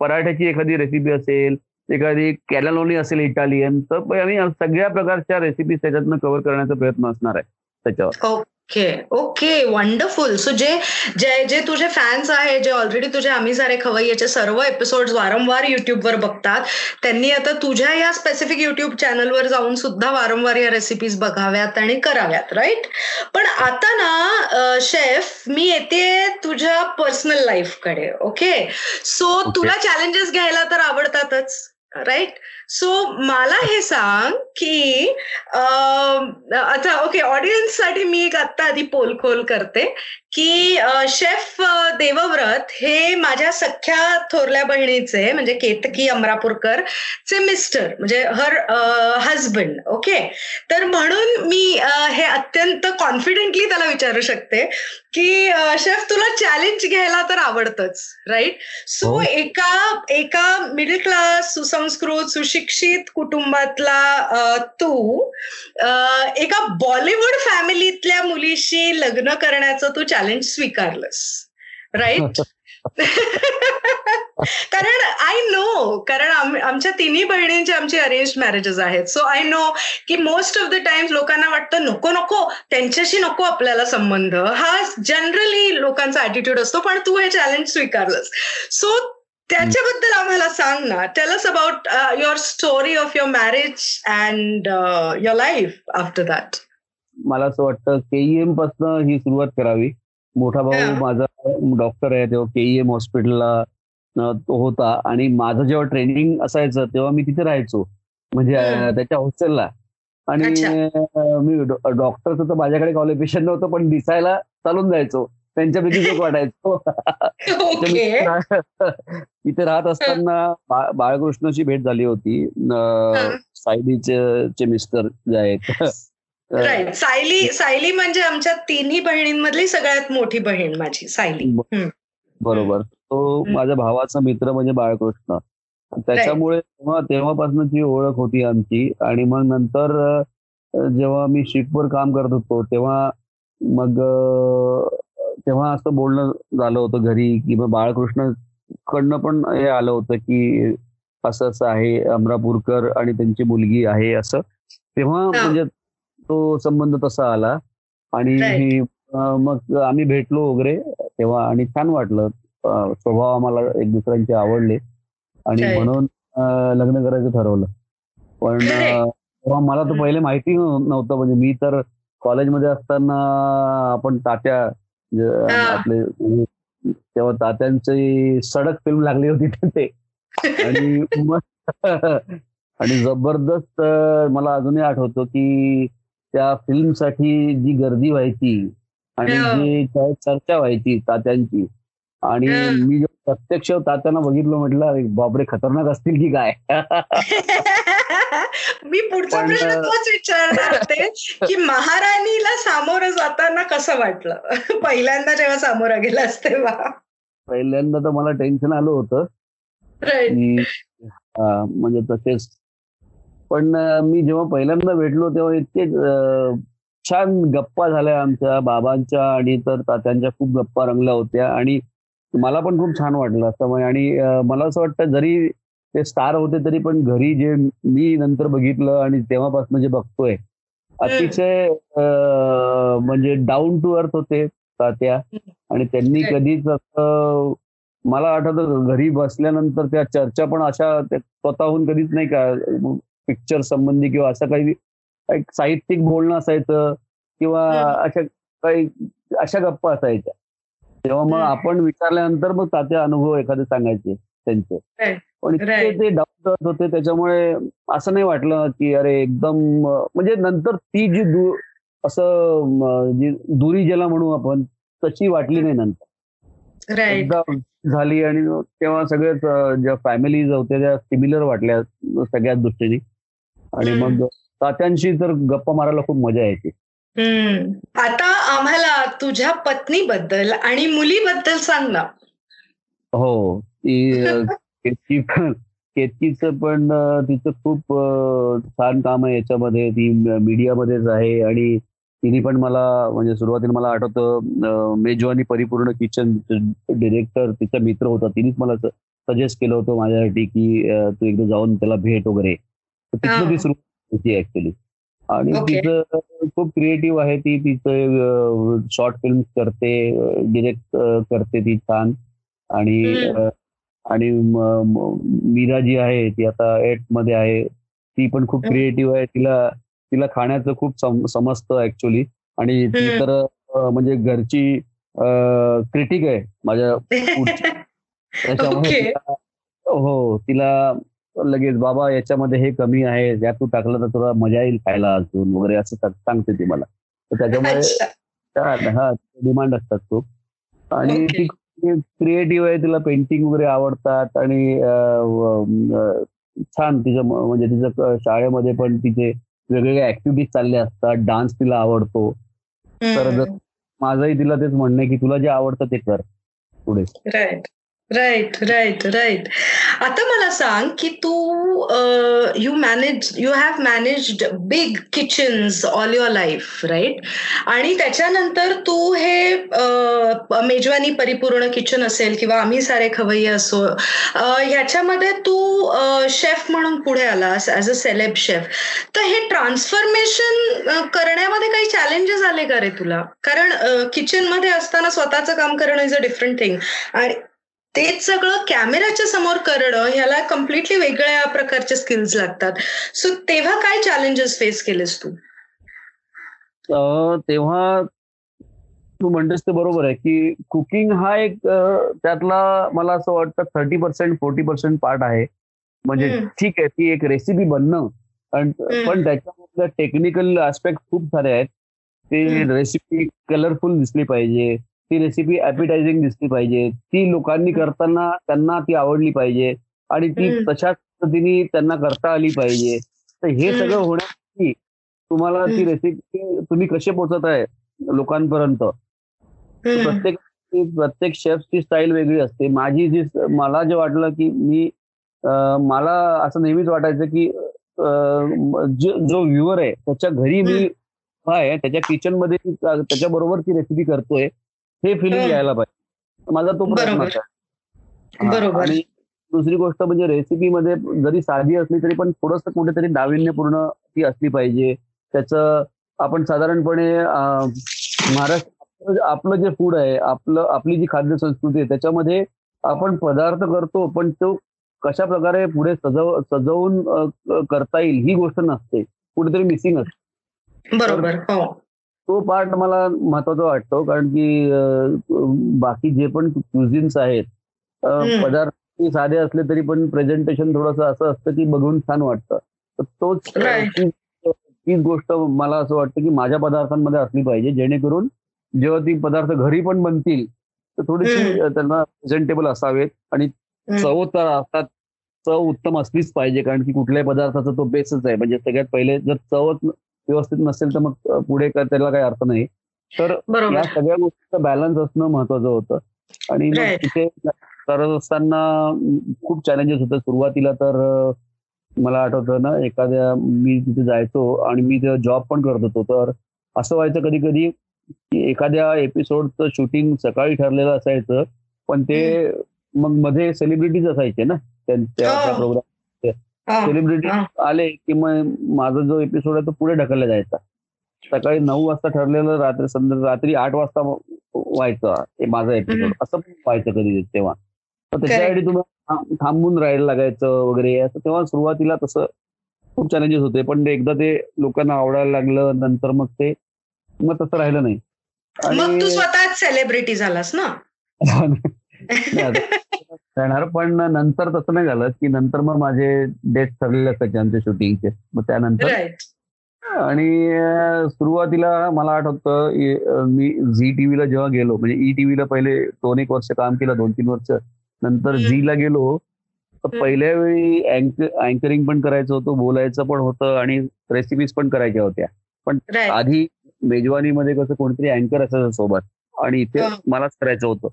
पराठ्याची एखादी रेसिपी असेल एखादी कॅललोनी असेल इटालियन तर आम्ही सगळ्या प्रकारच्या रेसिपी त्याच्यातनं कव्हर करण्याचा प्रयत्न असणार आहे त्याच्यावर. ओके ओके वंडरफुल सो जे जे जे तुझे फॅन्स आहे जे ऑलरेडी तुझे आम्ही सारे खवय्याचे सर्व एपिसोड वारंवार युट्यूबवर बघतात त्यांनी आता तुझ्या या स्पेसिफिक युट्यूब चॅनलवर जाऊन सुद्धा वारंवार या रेसिपीज बघाव्यात आणि कराव्यात राईट पण आता ना शेफ मी येते तुझ्या पर्सनल लाईफकडे ओके सो. तुला चॅलेंजेस घ्यायला तर आवडतातच राईट सो मला हे सांग की अं, आता ओके ऑडियन्ससाठी मी एक आत्ता आधी पोलखोल करते की शेफ देवव्रत हे माझ्या सख्या थोरल्या बहिणीचे म्हणजे केतकी अमरापूरकर चे मिस्टर म्हणजे हर हजबंड ओके तर म्हणून मी हे अत्यंत कॉन्फिडेंटली त्याला विचारू शकते की शेफ तुला चॅलेंज घ्यायला तर आवडतच राईट सो हो. एका एका मिडल क्लास सुसंस्कृत सुशिक्षित कुटुंबातला अं, तू एका बॉलिवूड फॅमिलीतल्या मुलीशी लग्न करण्याचं तू चॅलेंज स्वीकारलंस. राईट कारण आय नो कारण आम- आमच्या तिन्ही बहिणींची आमची अरेंज मॅरेजेस आहेत. सो आय नो की मोस्ट ऑफ द टाइम्स लोकांना वाटतं नको नको त्यांच्याशी नको आपल्याला संबंध. हा जनरली लोकांचा ऍटिट्यूड असतो पण तू हे चॅलेंज स्वीकारलंस. सो त्याच्याबद्दल आम्हाला सांग ना. Tell us about your story of your marriage and your life after that मला असं वाटतं केईएमपासून ही सुरुवात करावी. मोठा भाऊ. माझा डॉक्टर आहे तेव्हा केईएम हॉस्पिटलला तो होता. आणि माझं जेव्हा ट्रेनिंग असायचं तेव्हा मी तिथे राहायचो. म्हणजे. त्याच्या हॉस्टेलला आणि मी डॉक्टरचं तर माझ्याकडे क्वालिफिकेशन नव्हतं पण दिसायला चालून जायचो. त्यांच्यापैकी एक वाटायचो. तिथे राहत असताना बाळकृष्णाची भेट झाली होती. सायलीचे चे मिस्टर जे आहेत. सायली सायली म्हणजे आमच्या तिन्ही बहिणींमधली सगळ्यात मोठी बहीण माझी सायली. बरोबर. तो. माझ्या भावाचा मित्र म्हणजे बाळकृष्ण. त्याच्यामुळे तेव्हा तेव्हापासूनची ओळख होती आमची. आणि मग नंतर जेव्हा मी शिपवर काम करत होतो तेव्हा मग तेव्हा असं बोलणं झालं होतं घरी की मग बाळकृष्ण कडनं पण हे आलं होतं की असं असं आहे अमरापूरकर आणि त्यांची मुलगी आहे असं तेव्हा. म्हणजे तो संबंध तसा आला आणि मग आम्ही भेटलो वगैरे तेव्हा आणि छान वाटलं स्वभाव आम्हाला एक दुसऱ्यांचे आवडले आणि. म्हणून लग्न करायचं ठरवलं पण तेव्हा मला तर पहिले माहिती नव्ह- नव्हतं म्हणजे मी तर कॉलेजमध्ये असताना आपण तात्या. आपले तेव्हा तात्यांची सडक फिल्म लागली होती तिथे आणि आणि जबरदस्त मला अजूनही आठवतो की त्या फिल्मसाठी जी गर्दी व्हायची आणि हो. जी काय चर्चा व्हायची तात्यांची आणि. मी जेव्हा प्रत्यक्ष तात्यांना बघितलं म्हटलं "अरे बापरे खतरनाक असतील की काय मी पुढचा प्रश्न तोच विचारणार होते की महाराणीला सामोरं जाताना कसं वाटलं? पहिल्यांदा जेव्हा सामोरं गेलास तेव्हा. पहिल्यांदा तर मला टेन्शन आलं होतं. म्हणजे तसेच. पण मी जेव्हा पहिल्यांदा भेटलो तेव्हा इतके छान गप्पा झाल्या आमच्या बाबांच्या आणि तर तात्यांच्या खूप गप्पा रंगल्या होत्या आणि मला पण खूप छान वाटलं असं. आणि मला असं वाटतं जरी ते स्टार होते तरी पण घरी जे मी नंतर बघितलं आणि तेव्हापासून जे बघतोय अतिशय म्हणजे डाऊन टू अर्थ होते तात्या. आणि त्यांनी. कधीच असं मला आठवतं घरी बसल्यानंतर त्या चर्चा पण अशा स्वतःहून कधीच नाही का पिक्चर संबंधी किंवा असं काही एक साहित्यिक बोलणं असायचं किंवा अशा काही अशा गप्पा असायच्या. तेव्हा मग आपण विचारल्यानंतर मग ताते अनुभव एखादे सांगायचे त्यांचे. पण ते डाऊट होते त्याच्यामुळे असं नाही वाटलं की अरे एकदम म्हणजे नंतर ती जी असं जी दुरी ज्याला म्हणू आपण तशी वाटली नाही नंतर. झाली आणि तेव्हा सगळेच ज्या फॅमिलीज होत्या त्या सिमिलर वाटल्या सगळ्याच दृष्टीने. आणि मग तात्यांशी तर गप्पा मारायला खूप मजा येते आता आम्हाला तुझ्या पत्नीबद्दल आणि मुलीबद्दल सांग ना. हो ती केतकीचं पण तिचं खूप छान काम आहे याच्यामध्ये. ती मीडियामध्येच आहे आणि तिने पण मला म्हणजे सुरुवातीला मला आठवतं मेजवानी परिपूर्ण किचन डिरेक्टर तिचा मित्र होता. तिनेच मला सजेस्ट केलं होतं माझ्यासाठी की तू एकदा जाऊन त्याला भेट वगैरे. तिथं ती सुरुवात होती ऍक्च्युली आणि तिचं खूप क्रिएटिव्ह आहे ती. तिचं शॉर्ट फिल्म करते डिरेक्ट करते ती छान. आणि आणि मीरा जी आहे ती आता एटमध्ये आहे. ती पण खूप क्रिएटिव्ह आहे. तिला तिला खाण्याचं खूप समजतं ऍक्च्युली आणि ती तर म्हणजे घरची क्रिटिक आहे माझ्या त्याच्यामुळे हो तिला लगेच बाबा याच्यामध्ये हे कमी आहे. यात तू टाकलं तर तुला मजा येईल खायला अजून वगैरे असं सांगते ती मला. तर त्याच्यामुळे हा डिमांड असतात खूप. आणि ती क्रिएटिव्ह आहे तिला पेंटिंग वगैरे आवडतात आणि छान तिचं म्हणजे तिचं शाळेमध्ये पण तिचे वेगवेगळ्या ऍक्टिव्हिटीज चालल्या असतात डान्स तिला आवडतो. तर माझंही तिला तेच म्हणणं की तुला जे आवडतं ते कर पुढे. राईट राईट राईट राईट आता मला सांग की तू you manage you have managed big kitchens all your life right आणि त्याच्यानंतर तू हे मेजवानी परिपूर्ण किचन असेल किंवा आम्ही सारे खवय्ये असो ह्याच्यामध्ये तू शेफ म्हणून पुढे आलास ॲज अ सेलेब शेफ तर हे ट्रान्सफॉर्मेशन करण्यामध्ये काही चॅलेंजेस आले का रे तुला? कारण किचनमध्ये असताना स्वतःचं काम करणं इज अ डिफरंट थिंग आणि तेच सगळं कॅमेराच्या समोर करणं ह्याला कम्प्लिटली वेगळ्या प्रकारचे स्किल्स लागतात. सो तेव्हा काय चॅलेंजेस फेस केलेस तू? तेव्हा तू म्हणतेस ते बरोबर आहे की कुकिंग हा एक त्यातला मला असं वाटतं thirty percent forty percent part आहे. म्हणजे ठीक आहे ती एक रेसिपी बनणं. पण त्याच्यामधल्या टेक्निकल ऍस्पेक्ट खूप सारे आहेत. ते रेसिपी कलरफुल दिसली पाहिजे. ती रेसिपी ऍपिटायझिंग दिसली पाहिजे. ती लोकांनी करताना त्यांना ती आवडली पाहिजे आणि ती तशाच पद्धतीने त्यांना करता आली पाहिजे. तर हे सगळं होण्यासाठी तुम्हाला ती रेसिपी तुम्ही कसे पोचत आहे लोकांपर्यंत? प्रत्येक प्रत्येक शेफची स्टाईल वेगळी असते. माझी जी मला जे वाटलं की मी मला असं नेहमीच वाटायचं की जो व्ह्युअर आहे त्याच्या घरी मी आहे त्याच्या किचनमध्ये त्याच्या बरोबर ती रेसिपी करतोय. हे फिलिंग यायला पाहिजे. माझा तो प्रयत्न बरोबर. आणि दुसरी गोष्ट म्हणजे रेसिपीमध्ये जरी साधी असली तरी पण थोडस कुठेतरी नाविन्यपूर्ण ती असली पाहिजे. त्याचं आपण साधारणपणे महाराष्ट्र आपलं जे फूड आहे आपलं आपली जी खाद्य संस्कृती आहे त्याच्यामध्ये आपण पदार्थ करतो पण तो कशा प्रकारे पुढे सजव सजवून करता येईल ही गोष्ट नसते. कुठेतरी मिसिंग असते. बरोबर. हो. तो पार्ट मला महत्त्वाचा वाटतो कारण की बाकी जे पण क्युझिन्स आहेत पदार्थ साधे असले तरी पण प्रेझेंटेशन थोडस असं असतं की बघून छान वाटतं. तर तोच तीच गोष्ट मला असं वाटतं की माझ्या पदार्थांमध्ये असली पाहिजे जेणेकरून जेव्हा ती पदार्थ घरी पण बनतील तर थोडीशी त्यांना प्रेझेंटेबल असावेत आणि चव तर असतात चव उत्तम असलीच पाहिजे कारण की कुठल्याही पदार्थाचा तो बेसच आहे. म्हणजे सगळ्यात पहिले जर चवच व्यवस्थित नसेल तर मग पुढे त्याला काही अर्थ नाही. तर या सगळ्या गोष्टीचा बॅलन्स असणं महत्वाचं होतं. आणि तिथे करत असताना खूप चॅलेंजेस होते सुरुवातीला तर मला आठवतं ना एखाद्या मी तिथे जायचो आणि मी तिथे जॉब पण करत होतो. तर असं व्हायचं कधी कधी की एखाद्या एपिसोडचं शूटिंग सकाळी ठरलेलं असायचं पण ते मग मध्ये सेलिब्रिटीज असायचे ना त्यांच्या प्रोग्राम हो. सेलिब्रिटी आले की मग माझा जो एपिसोड आहे तो पुढे ढकलला जायचा. सकाळी नऊ वाजता ठरलेलं रात्री रात्री आठ वाजता व्हायचं हे माझा एपिसोड असं पण व्हायचं कधी तेव्हा. तर त्याच्यासाठी तुम्हाला थांबून राहायला लागायचं वगैरे. असं तेव्हा सुरुवातीला तसं खूप चॅलेंजेस होते. पण एकदा ते लोकांना आवडायला लागलं नंतर मग ते मग तसं राहिलं नाही. मग तू स्वतःच सेलिब्रिटी झालास ना. राहणार. पण नंतर तसं नाही झालं की नंतर मग माझे डेट ठरलेले असायचे आमच्या शूटिंगचे. मग त्यानंतर आणि सुरुवातीला मला आठवतं मी झी टीव्हीला जेव्हा गेलो म्हणजे ई टीव्हीला पहिले दोन एक वर्ष काम केलं दोन तीन वर्ष. नंतर झीला गेलो तर पहिल्या वेळी अँकरिंग पण करायचं होतं बोलायचं पण होतं आणि रेसिपीज पण करायच्या होत्या. पण आधी मेजवानीमध्ये कसं कोणतरी अँकर असायचं सोबत आणि इथे मलाच करायचं होतं.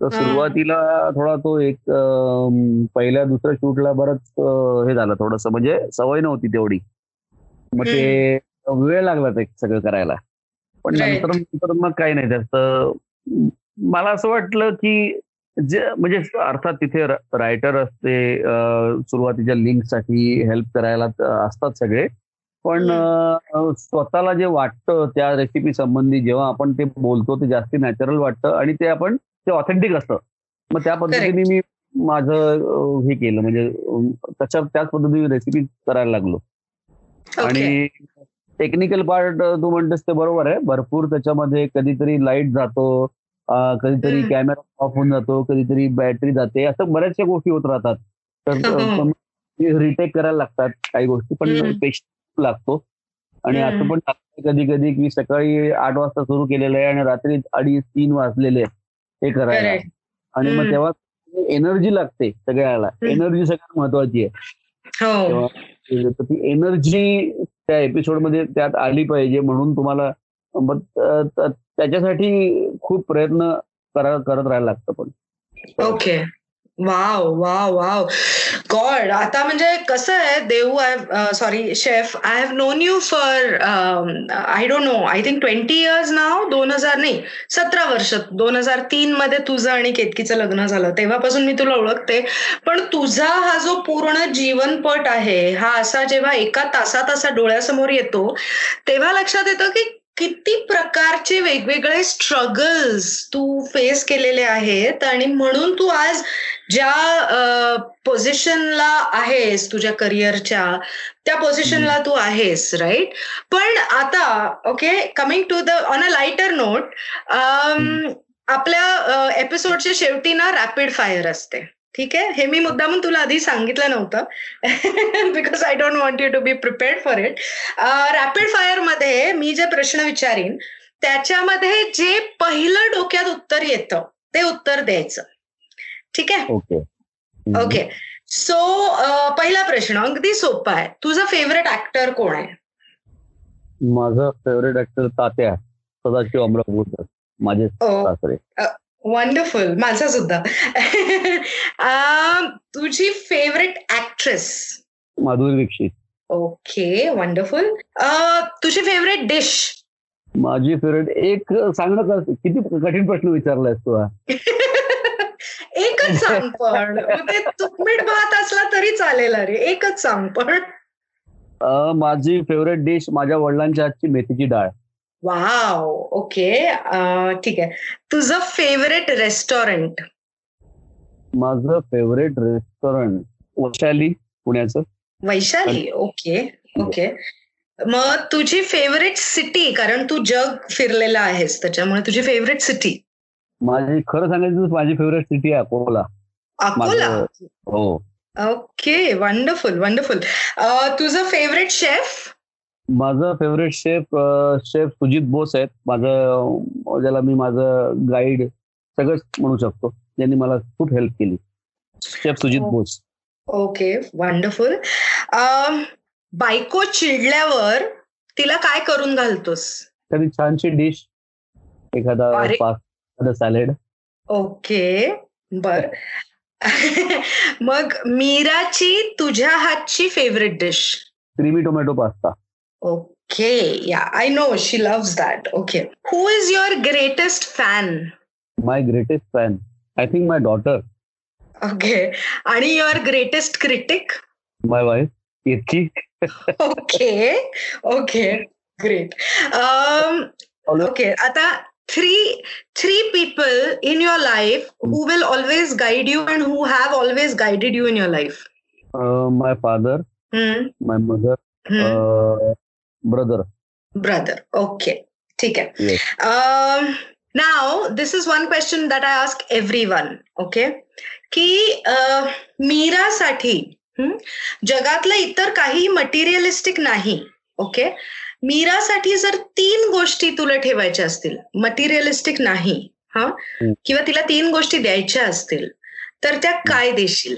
तर सुरुवातीला थोडा तो एक पहिल्या दुसऱ्या शूटला बरंच हे झालं थोडस. म्हणजे सवय नव्हती तेवढी. मग ते वेळ लागला ते सगळं करायला. पण नंतर नंतर मग काही नाही. जास्त मला असं वाटलं की जे म्हणजे अर्थात तिथे रायटर असते सुरुवातीच्या लिंकसाठी हेल्प करायला असतात सगळे. पण स्वतःला जे वाटतं त्या रेसिपी संबंधी जेव्हा आपण ते बोलतो ते जास्ती नॅचरल वाटतं आणि ते आपण ते ऑथेंटिक असतं. मग त्या पद्धतीने मी माझं हे केलं. म्हणजे त्याच्या त्याच पद्धतीने रेसिपी करायला लागलो. आणि टेक्निकल पार्ट तू म्हणतेस ते बरोबर आहे. भरपूर त्याच्यामध्ये कधीतरी लाइट जातो कधीतरी कॅमेरा ऑफ होऊन जातो कधीतरी बॅटरी जाते. असं बऱ्याचशा गोष्टी होत राहतात. तर रिटेक करायला लागतात काही गोष्टी पण पेशंट लागतो. आणि असं पण कधी कधी की सकाळी आठ वाजता सुरू केलेलं आहे आणि रात्री अडीच तीन वाजलेले हे करायला. आणि मग तेव्हा एनर्जी लागते सगळ्याला. एनर्जी सगळ्यात महत्वाची आहे. ती एनर्जी त्या एपिसोडमध्ये त्यात आली पाहिजे म्हणून तुम्हाला त्याच्यासाठी खूप प्रयत्न करत राहायला लागतं पण. Okay wow wow wow God आता म्हणजे कसं आहे देऊ I sorry uh, chef I have known you for I don't know I think twenty years now दोन हजार नाही सतरा वर्ष दोन हजार तीन मध्ये तुझं आणि केतकीचं लग्न झालं तेव्हापासून मी तुला ओळखते. पण तुझा हा जो पूर्ण जीवनपट आहे हा असा जेव्हा एका तासा तासा डोळ्यासमोर येतो तेव्हा लक्षात येतं की किती प्रकारचे वेगवेगळे स्ट्रगल्स तू फेस केलेले आहेत आणि म्हणून तू आज ज्या पोझिशनला आहेस तुझ्या करिअरच्या त्या पोझिशनला तू आहेस राईट पण आता okay coming to the on a lighter note आपल्या एपिसोडच्या शेवटी ना रॅपिड फायर असते. ठीक आहे? हे मी मुद्दामून तुला आधी सांगितलं नव्हतं. Because I don't want you to be prepared for it rapid फायरमध्ये मी जे प्रश्न विचारीन त्याच्यामध्ये जे पहिलं डोक्यात उत्तर येतं ते उत्तर द्यायचं. ठीक आहे? ओके. ओके. सो पहिला प्रश्न अगदी सोपा आहे. तुझा फेवरेट ऍक्टर कोण आहे? माझा फेवरेट ऍक्टर तात्या सदाशिव अमरापूरकर माझे सासरे. वंडरफुल माझा सुद्धा. तुझी favourite actress Madhuri Dixit. Okay wonderful तुझी फेवरेट डिश माझी फेवरेट एक सांगणं किती कठीण प्रश्न विचारलाय तू एकच सांग पण. तुकमीठ भात असला तरी चालेल अरे. एकच सांग पण. माझी फेवरेट डिश माझ्या वडिलांच्या हातची मेथीची डाळ. वाव ओके ठीक. आहे तुझं फेवरेट रेस्टॉरंट माझं फेवरेट रेस्टॉरंट वैशाली पुण्याचं. वैशाली ओके ओके मग तुझी फेवरेट सिटी कारण तू जग फिरलेला आहेस त्याच्यामुळे तुझी फेवरेट सिटी माझी खरं सांगायचं माझी फेवरेट सिटी आहे अकोला. अकोला? हो. ओके वंडरफुल वंडरफुल तुझं फेवरेट शेफ माझं favourite chef chef Sujit Bose आहेत. माझं ज्याला मी माझं गाईड सगळंच म्हणू शकतो. ज्यांनी मला खूप हेल्प केली. Chef Sujit Bose. Okay wonderful बायको चिडल्यावर तिला काय करून घालतोस? कधी छानशी डिश एखादा पास्ता सॅलेड ओके बर. मग मीराची तुझ्या हातची favourite dish creamy tomato pasta Okay, yeah, I know she loves that. Okay. Who is your greatest fan? My greatest fan. I think my daughter. Okay. Ani, your greatest critic? My wife, Irki. okay. Okay. Great. Um okay. Ata three three people in your life who will always guide you and who have always guided you in your life. Uh, my father, hmm. my mother, hmm. Uh, brother. Brother. Okay. ठीक आहे. Um, now this is one question that I ask everyone okay? की अं, मीरासाठी जगातलं इतर काही materialistic नाही okay मीरासाठी जर तीन गोष्टी तुला ठेवायच्या असतील मटेरियलिस्टिक नाही हा? हं. किंवा तिला तीन गोष्टी द्यायच्या असतील तर त्या काय देशील?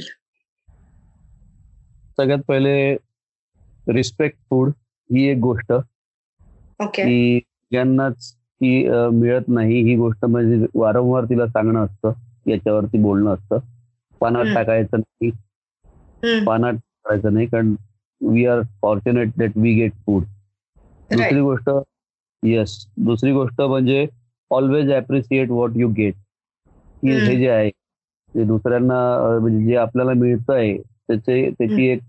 सगळ्यात पहिले रिस्पेक्ट फूड ही एक गोष्ट. की ज्यांनाच ती मिळत नाही ही गोष्ट म्हणजे वारंवार तिला सांगणं असतं याच्यावरती बोलणं असतं. पानात. टाकायचं नाही. पानात टाकायचं नाही कारण we are fortunate that we get food. दुसरी गोष्ट येस दुसरी गोष्ट म्हणजे always appreciate what you get. हे जे आहे ते दुसऱ्यांना म्हणजे जे आपल्याला मिळतंय त्याचे त्याची एक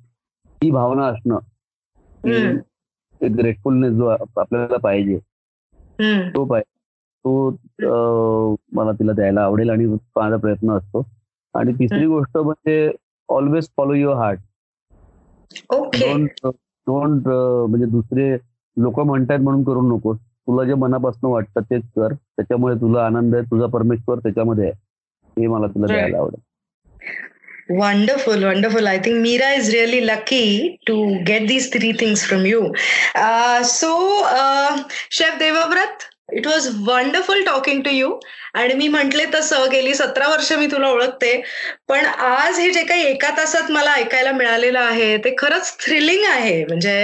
ही भावना असणं. ग्रेटफुलनेस जो आप- आपल्याला पाहिजे. तो पाहिजे. तो मला तिला द्यायला आवडेल आणि माझा प्रयत्न असतो. आणि तिसरी गोष्ट म्हणजे always follow your heart don't don't म्हणजे दुसरे लोक म्हणतात म्हणून करू नकोस तुला जे मनापासून वाटतं तेच कर. त्याच्यामुळे तुला आनंद आहे तुझा परमेश्वर त्याच्यामध्ये आहे. हे मला तुला. द्यायला आवडेल. Wonderful, wonderful. I think Meera is really lucky to get these three things from you. Uh, so, uh, Chef Devavrat, it was wonderful talking to you आणि मी म्हंटले तसं गेली सतरा वर्ष मी तुला ओळखते. पण आज हे जे काही एका तासात मला ऐकायला मिळालेलं आहे ते खरंच थ्रिलिंग आहे. म्हणजे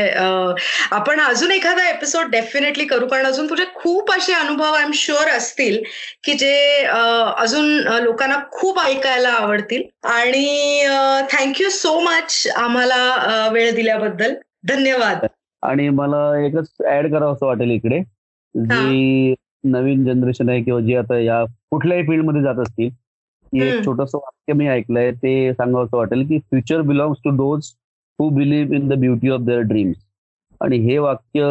आपण अजून एखादा एपिसोड डेफिनेटली करू. कारण अजून तुझे खूप असे अनुभव आय एम शुअर असतील की जे अजून लोकांना खूप ऐकायला आवडतील. आणि थँक्यू सो मच आम्हाला वेळ दिल्याबद्दल. धन्यवाद. आणि मला एकच ऍड करावं असं वाटेल इकडे. जी नवीन जनरेशन आहे किंवा जे आता या कुठल्याही फील्डमध्ये जात असतील की. एक छोटस वाक्य मी ऐकलंय ते सांगावं असं वाटेल की future belongs to those who believe in the beauty of their dreams आणि हे वाक्य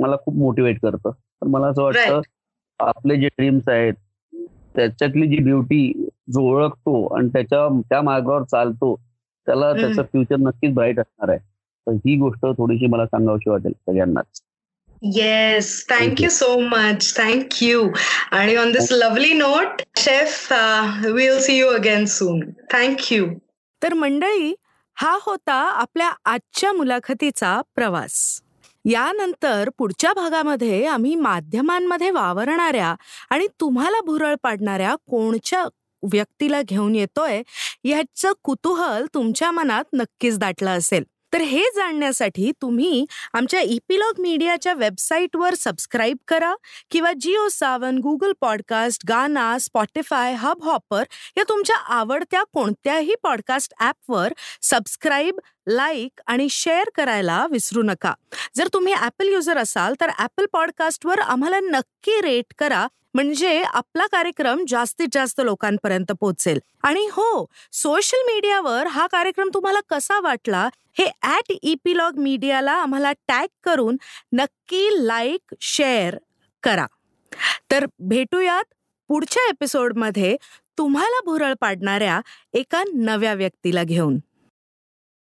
मला खूप मोटिवेट करतं. तर मला असं वाटतं आपले जे ड्रीम्स आहेत त्याच्यातली जी ब्युटी जो ओळखतो आणि त्याच्या त्या मार्गावर चालतो त्याला. त्याचं फ्युचर नक्कीच ब्राईट असणार आहे. तर ही गोष्ट थोडीशी मला सांगावीशी वाटेल सगळ्यांनाच. Yes thank you so much thank you आणि on this lovely note chef will see you again soon thank you तर मंडळी हा होता आपल्या आजच्या मुलाखतीचा प्रवास. यानंतर पुढच्या भागामध्ये आम्ही माध्यमांमध्ये वावरणाऱ्या आणि तुम्हाला भुरळ पाडणाऱ्या कोणच्या व्यक्तीला घेऊन येतोय ह्याचं कुतूहल तुमच्या मनात नक्कीच दाटलं असेल. तर हे जाणण्यासाठी तुम्ही आमच्या इपिलॉग मीडियाच्या वेबसाईटवर सबस्क्राईब करा किंवा Jio Saavn Google podcast Gaana Spotify Hubhopper या तुमच्या आवडत्या कोणत्याही पॉडकास्ट ॲपवर सबस्क्राईब लाईक आणि शेअर करायला विसरू नका. जर तुम्ही ॲपल युजर असाल तर ॲपल पॉडकास्टवर आम्हाला नक्की रेट करा म्हणजे आपला कार्यक्रम जास्तीत जास्त लोकांपर्यंत पोहोचेल. आणि हो सोशल मीडियावर हा कार्यक्रम तुम्हाला कसा वाटला हे ॲट इपिलॉग मीडियाला आम्हाला टॅग करून नक्की लाईक शेअर करा. तर भेटूयात पुढच्या एपिसोडमध्ये तुम्हाला भुरळ पाडणाऱ्या एका नव्या व्यक्तीला घेऊन.